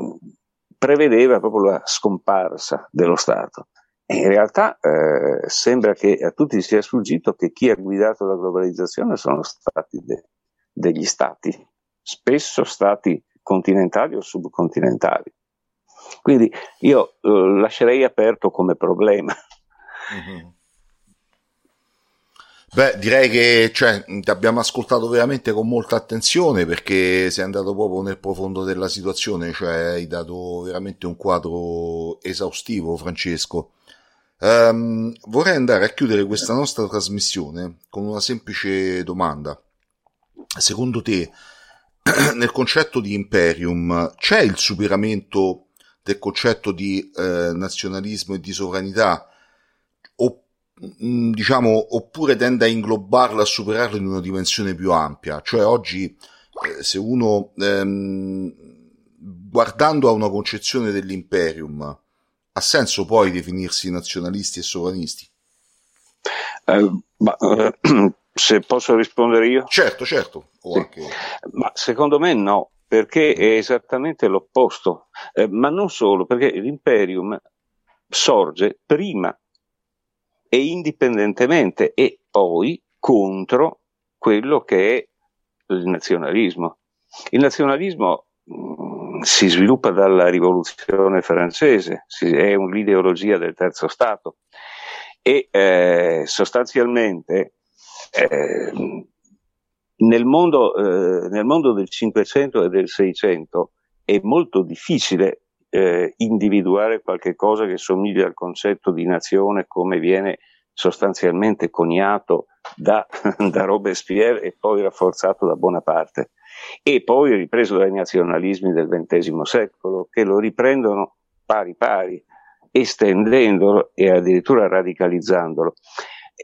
prevedeva proprio la scomparsa dello Stato. E in realtà eh, sembra che a tutti sia sfuggito che chi ha guidato la globalizzazione sono stati de- degli stati, spesso stati continentali o subcontinentali. Quindi io eh, lascerei aperto come problema. Mm-hmm. Beh, direi che cioè, ti abbiamo ascoltato veramente con molta attenzione perché sei andato proprio nel profondo della situazione, cioè hai dato veramente un quadro esaustivo, Francesco. Um, vorrei andare a chiudere questa nostra trasmissione con una semplice domanda. Secondo te [CLEARS THROAT] nel concetto di imperium c'è il superamento del concetto di eh, nazionalismo e di sovranità diciamo oppure tende a inglobarlo a superarlo in una dimensione più ampia cioè oggi eh, se uno ehm, guardando a una concezione dell'imperium ha senso poi definirsi nazionalisti e sovranisti eh, ma, eh, [CLEARS THROAT] se posso rispondere io? Certo, certo. Sì. Anche... Ma secondo me no, perché è esattamente l'opposto. Eh, ma non solo, perché l'imperium sorge prima e indipendentemente e poi contro quello che è il nazionalismo. Il nazionalismo mm, si sviluppa dalla rivoluzione francese, è un'ideologia del terzo Stato e eh, sostanzialmente eh, nel, mondo, eh, nel, mondo, del 500 e del 600 è molto difficile eh, individuare qualche cosa che somiglia al concetto di nazione come viene sostanzialmente coniato da, [LAUGHS] da Robespierre e poi rafforzato da Bonaparte e poi ripreso dai nazionalismi del XX secolo che lo riprendono pari pari estendendolo e addirittura radicalizzandolo.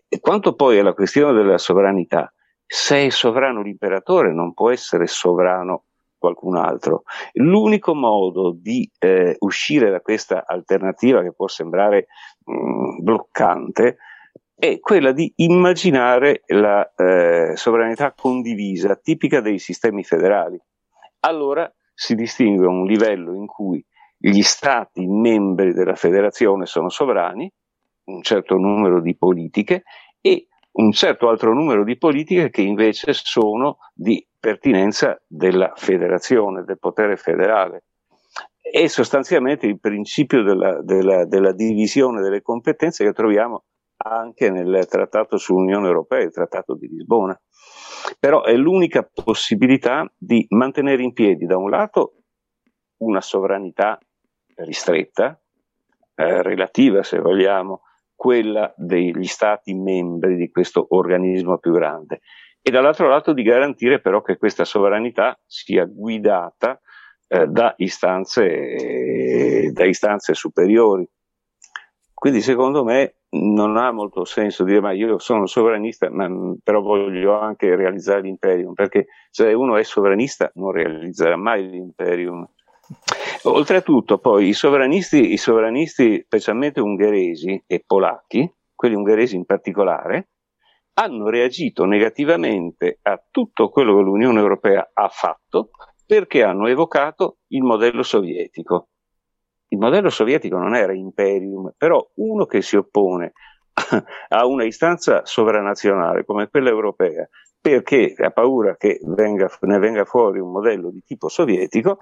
E quanto poi alla questione della sovranità, se è sovrano l'imperatore non può essere sovrano qualcun altro. L'unico modo di eh, uscire da questa alternativa che può sembrare mh, mm, bloccante è quella di immaginare la eh, sovranità condivisa tipica dei sistemi federali. Allora si distingue un livello in cui gli stati membri della federazione sono sovrani, un certo numero di politiche e un certo altro numero di politiche che invece sono di pertinenza della federazione, del potere federale. È sostanzialmente il principio della, della, della divisione delle competenze che troviamo anche nel trattato sull'Unione Europea, il trattato di Lisbona. Però è l'unica possibilità di mantenere in piedi da un lato una sovranità ristretta, eh, relativa se vogliamo, quella degli stati membri di questo organismo più grande e dall'altro lato di garantire però che questa sovranità sia guidata eh, da, istanze, da istanze superiori. Quindi secondo me non ha molto senso dire ma io sono sovranista ma però voglio anche realizzare l'imperium perché se uno è sovranista non realizzerà mai l'imperium Oltretutto, poi i sovranisti, i sovranisti, specialmente ungheresi e polacchi, quelli ungheresi in particolare, hanno reagito negativamente a tutto quello che l'Unione Europea ha fatto perché hanno evocato il modello sovietico. Il modello sovietico non era imperium, però uno che si oppone [LAUGHS] a una istanza sovranazionale come quella europea perché ha paura che venga, ne venga fuori un modello di tipo sovietico,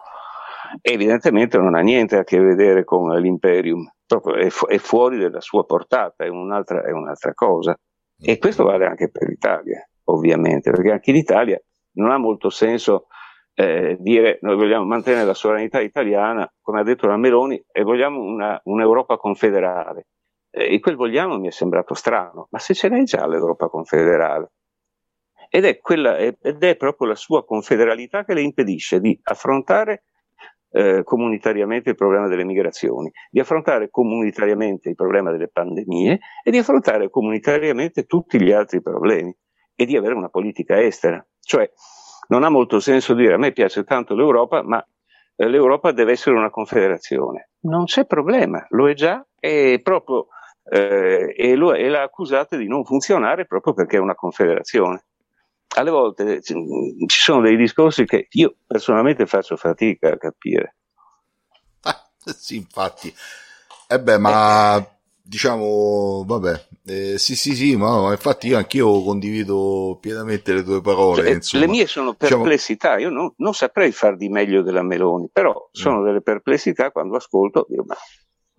evidentemente non ha niente a che vedere con l'imperium, è, fu- è fuori della sua portata, è un'altra, è un'altra cosa. E questo vale anche per l'Italia, ovviamente, perché anche l'Italia non ha molto senso eh, dire noi vogliamo mantenere la sovranità italiana, come ha detto la Meloni, e vogliamo una, un'Europa confederale. Eh, e quel vogliamo mi è sembrato strano, ma se ce l'hai già l'Europa confederale? Ed è, quella, ed è proprio la sua confederalità che le impedisce di affrontare eh, comunitariamente il problema delle migrazioni, di affrontare comunitariamente il problema delle pandemie e di affrontare comunitariamente tutti gli altri problemi e di avere una politica estera. Cioè, non ha molto senso dire a me piace tanto l'Europa, ma eh, l'Europa deve essere una confederazione. Non c'è problema, lo è già e proprio eh, e, lo, e la accusate di non funzionare proprio perché è una confederazione alle volte ci sono dei discorsi che io personalmente faccio fatica a capire. Ah, [LAUGHS] sì, infatti. E eh beh, ma eh. diciamo, vabbè, eh, sì, sì, sì, ma infatti io anch'io condivido pienamente le tue parole. Cioè, le mie sono diciamo perplessità, io non, non, saprei far di meglio della Meloni, però sono mm. delle perplessità quando ascolto, dico, ma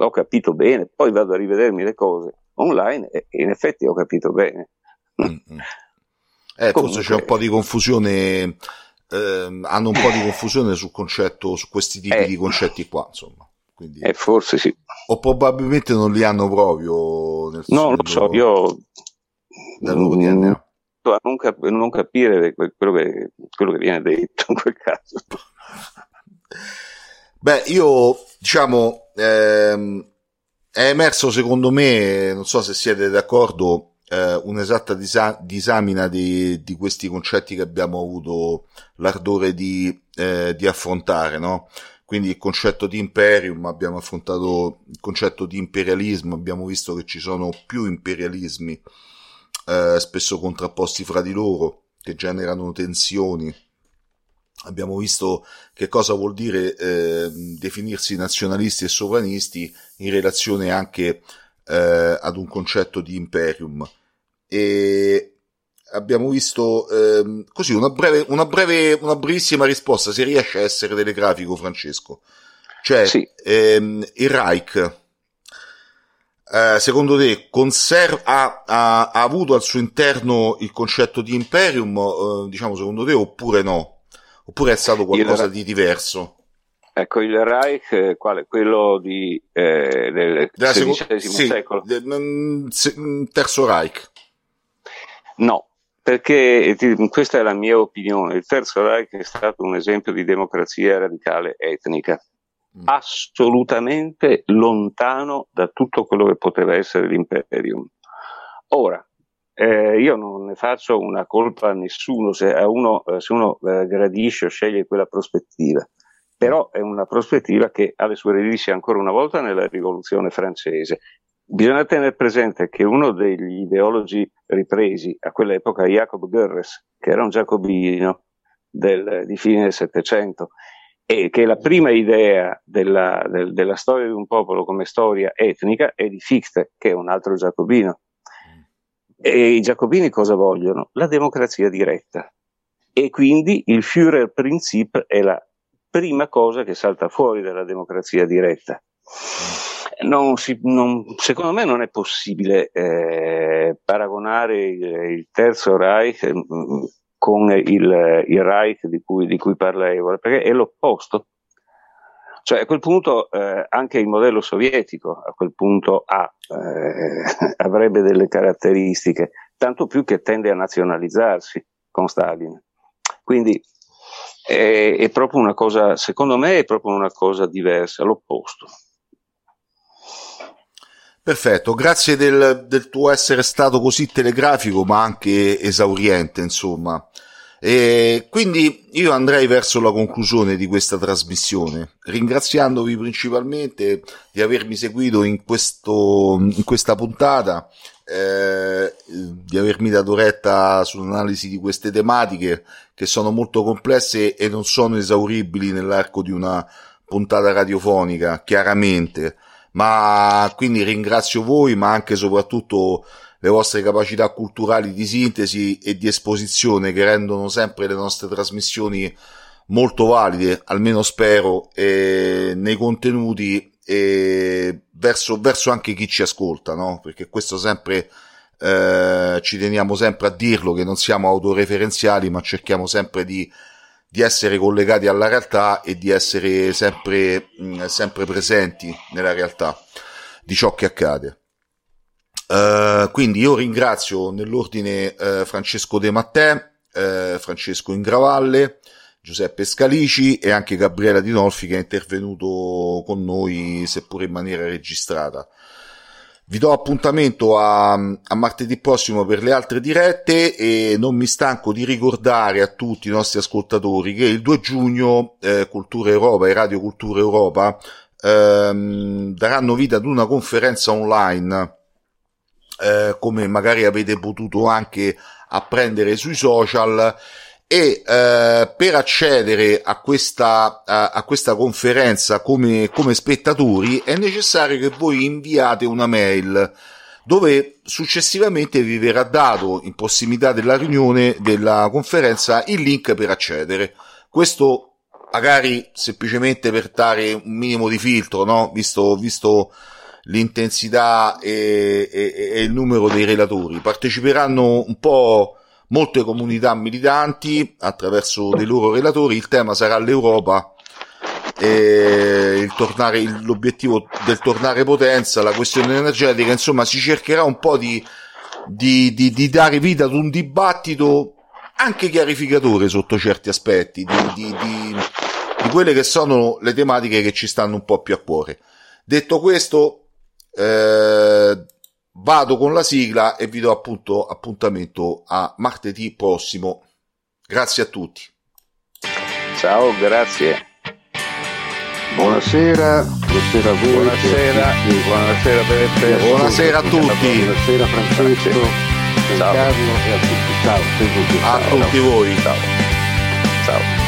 ho capito bene, poi vado a rivedermi le cose online e in effetti ho capito bene. Mm-hmm. [LAUGHS] Eh, Comunque... forse c'è un po' di confusione, eh, hanno un po' di confusione sul concetto, su questi tipi eh. di concetti qua, insomma. Quindi... Eh, forse sì. O probabilmente non li hanno proprio nel No, lo so, io... Nel loro DNA. a non, cap- non capire quello che, quello che viene detto in quel caso. Beh, io diciamo ehm, è emerso secondo me, non so se siete d'accordo, eh, un'esatta disa- disamina di, di, questi concetti che abbiamo avuto l'ardore di, eh, di affrontare, no? Quindi il concetto di imperium, abbiamo affrontato il concetto di imperialismo, abbiamo visto che ci sono più imperialismi, eh, spesso contrapposti fra di loro, che generano tensioni. Abbiamo visto che cosa vuol dire eh, definirsi nazionalisti e sovranisti in relazione anche eh, ad un concetto di imperium. E abbiamo visto ehm, così una breve, una breve, una brevissima risposta, se riesce a essere telegrafico, Francesco. Cioè, sì. ehm, il Reich, eh, secondo te, conserva, ha, ha, ha, avuto al suo interno il concetto di imperium, eh, diciamo, secondo te, oppure no? Oppure è stato qualcosa il, di diverso? Ecco, il Reich, quale? quello di, eh, del XVI sì, secolo? Del, mm, mm, terzo Reich. No, perché questa è la mia opinione. Il Terzo Reich è stato un esempio di democrazia radicale etnica, mm. assolutamente lontano da tutto quello che poteva essere l'imperium. Ora, eh, io non ne faccio una colpa a nessuno se uno, eh, se uno eh, gradisce o sceglie quella prospettiva, però è una prospettiva che ha le sue radici ancora una volta nella rivoluzione francese Bisogna tenere presente che uno degli ideologi ripresi a quell'epoca, Jacob Goebbels, che era un giacobino del, di fine del Settecento, e che la prima idea della, del, della, storia di un popolo come storia etnica è di Fichte, che è un altro giacobino. E i giacobini cosa vogliono? La democrazia diretta. E quindi il Führerprinzip è la prima cosa che salta fuori dalla democrazia diretta non si, non, secondo me non è possibile eh, paragonare il, il, Terzo Reich eh, con il, il Reich di cui, di cui, parla Evola, perché è l'opposto. Cioè a quel punto eh, anche il modello sovietico a quel punto ha, eh, [LAUGHS] avrebbe delle caratteristiche, tanto più che tende a nazionalizzarsi con Stalin. Quindi è, è proprio una cosa, secondo me è proprio una cosa diversa, l'opposto. Perfetto, grazie del, del, tuo essere stato così telegrafico ma anche esauriente, insomma. E quindi io andrei verso la conclusione di questa trasmissione, ringraziandovi principalmente di avermi seguito in, questo, in questa puntata, eh, di avermi dato retta sull'analisi di queste tematiche che sono molto complesse e non sono esauribili nell'arco di una puntata radiofonica, chiaramente. Ma quindi ringrazio voi, ma anche e soprattutto le vostre capacità culturali di sintesi e di esposizione che rendono sempre le nostre trasmissioni molto valide, almeno spero, nei contenuti e verso, verso anche chi ci ascolta, no? Perché questo sempre eh, ci teniamo sempre a dirlo che non siamo autoreferenziali, ma cerchiamo sempre di di essere collegati alla realtà e di essere sempre, mh, mm, sempre presenti nella realtà di ciò che accade. Uh, quindi io ringrazio nell'ordine uh, Francesco De Mattè, uh, Francesco Ingravalle, Giuseppe Scalici e anche Gabriela Dinolfi che è intervenuto con noi seppure in maniera registrata. Vi do appuntamento a, a, martedì prossimo per le altre dirette e non mi stanco di ricordare a tutti i nostri ascoltatori che il 2 giugno eh, Cultura Europa e Radio Cultura Europa ehm, daranno vita ad una conferenza online eh, come magari avete potuto anche apprendere sui social e eh, per accedere a questa, a, a questa conferenza come, come spettatori è necessario che voi inviate una mail dove successivamente vi verrà dato in prossimità della riunione della conferenza il link per accedere. Questo magari semplicemente per dare un minimo di filtro, no? visto, visto l'intensità e, e, e il numero dei relatori. Parteciperanno un po' molte comunità militanti attraverso dei loro relatori. Il tema sarà l'Europa e il tornare, l'obiettivo del tornare potenza, la questione energetica, insomma, si cercherà un po' di di, di, di dare vita ad un dibattito anche chiarificatore sotto certi aspetti di, di, di, quelle che sono le tematiche che ci stanno un po' più a cuore. Detto questo, eh, vado con la sigla e vi do appunto appuntamento a martedì prossimo. Grazie a tutti. Ciao, grazie. Buonasera, buonasera a voi. Buonasera, buonasera Peppe. Buonasera a tutti. Buonasera Francesco, Ciao. Carlo e a tutti. Ciao, ciao. A tutti voi. Ciao. Ciao.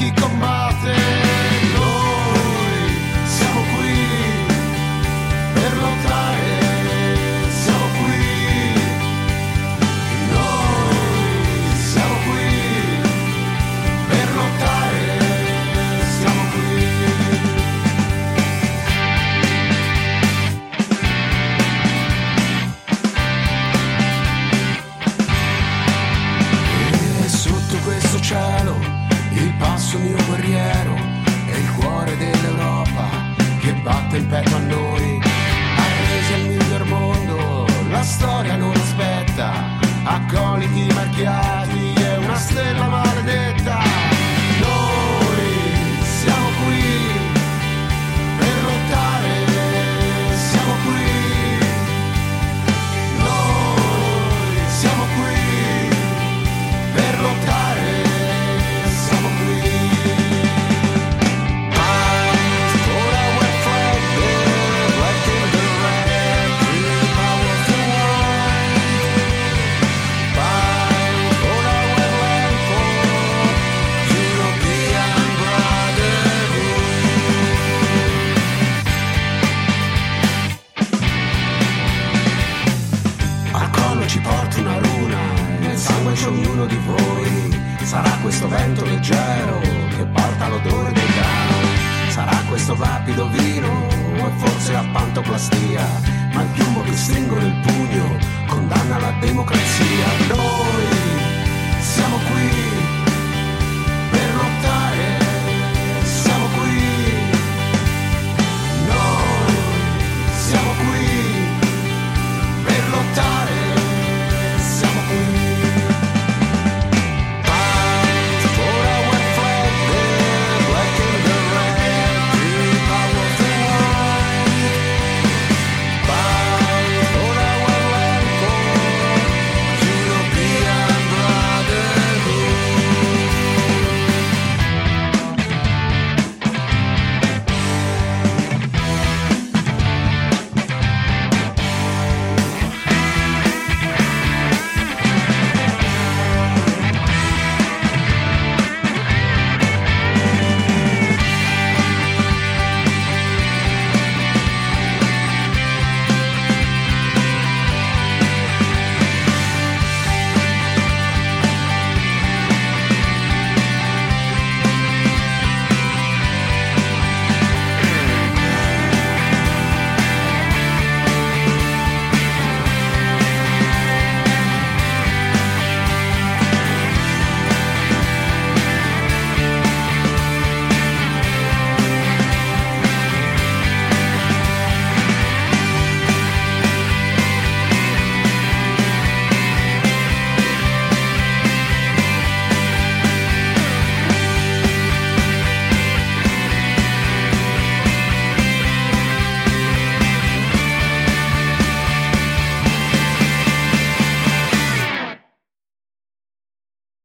Ha solo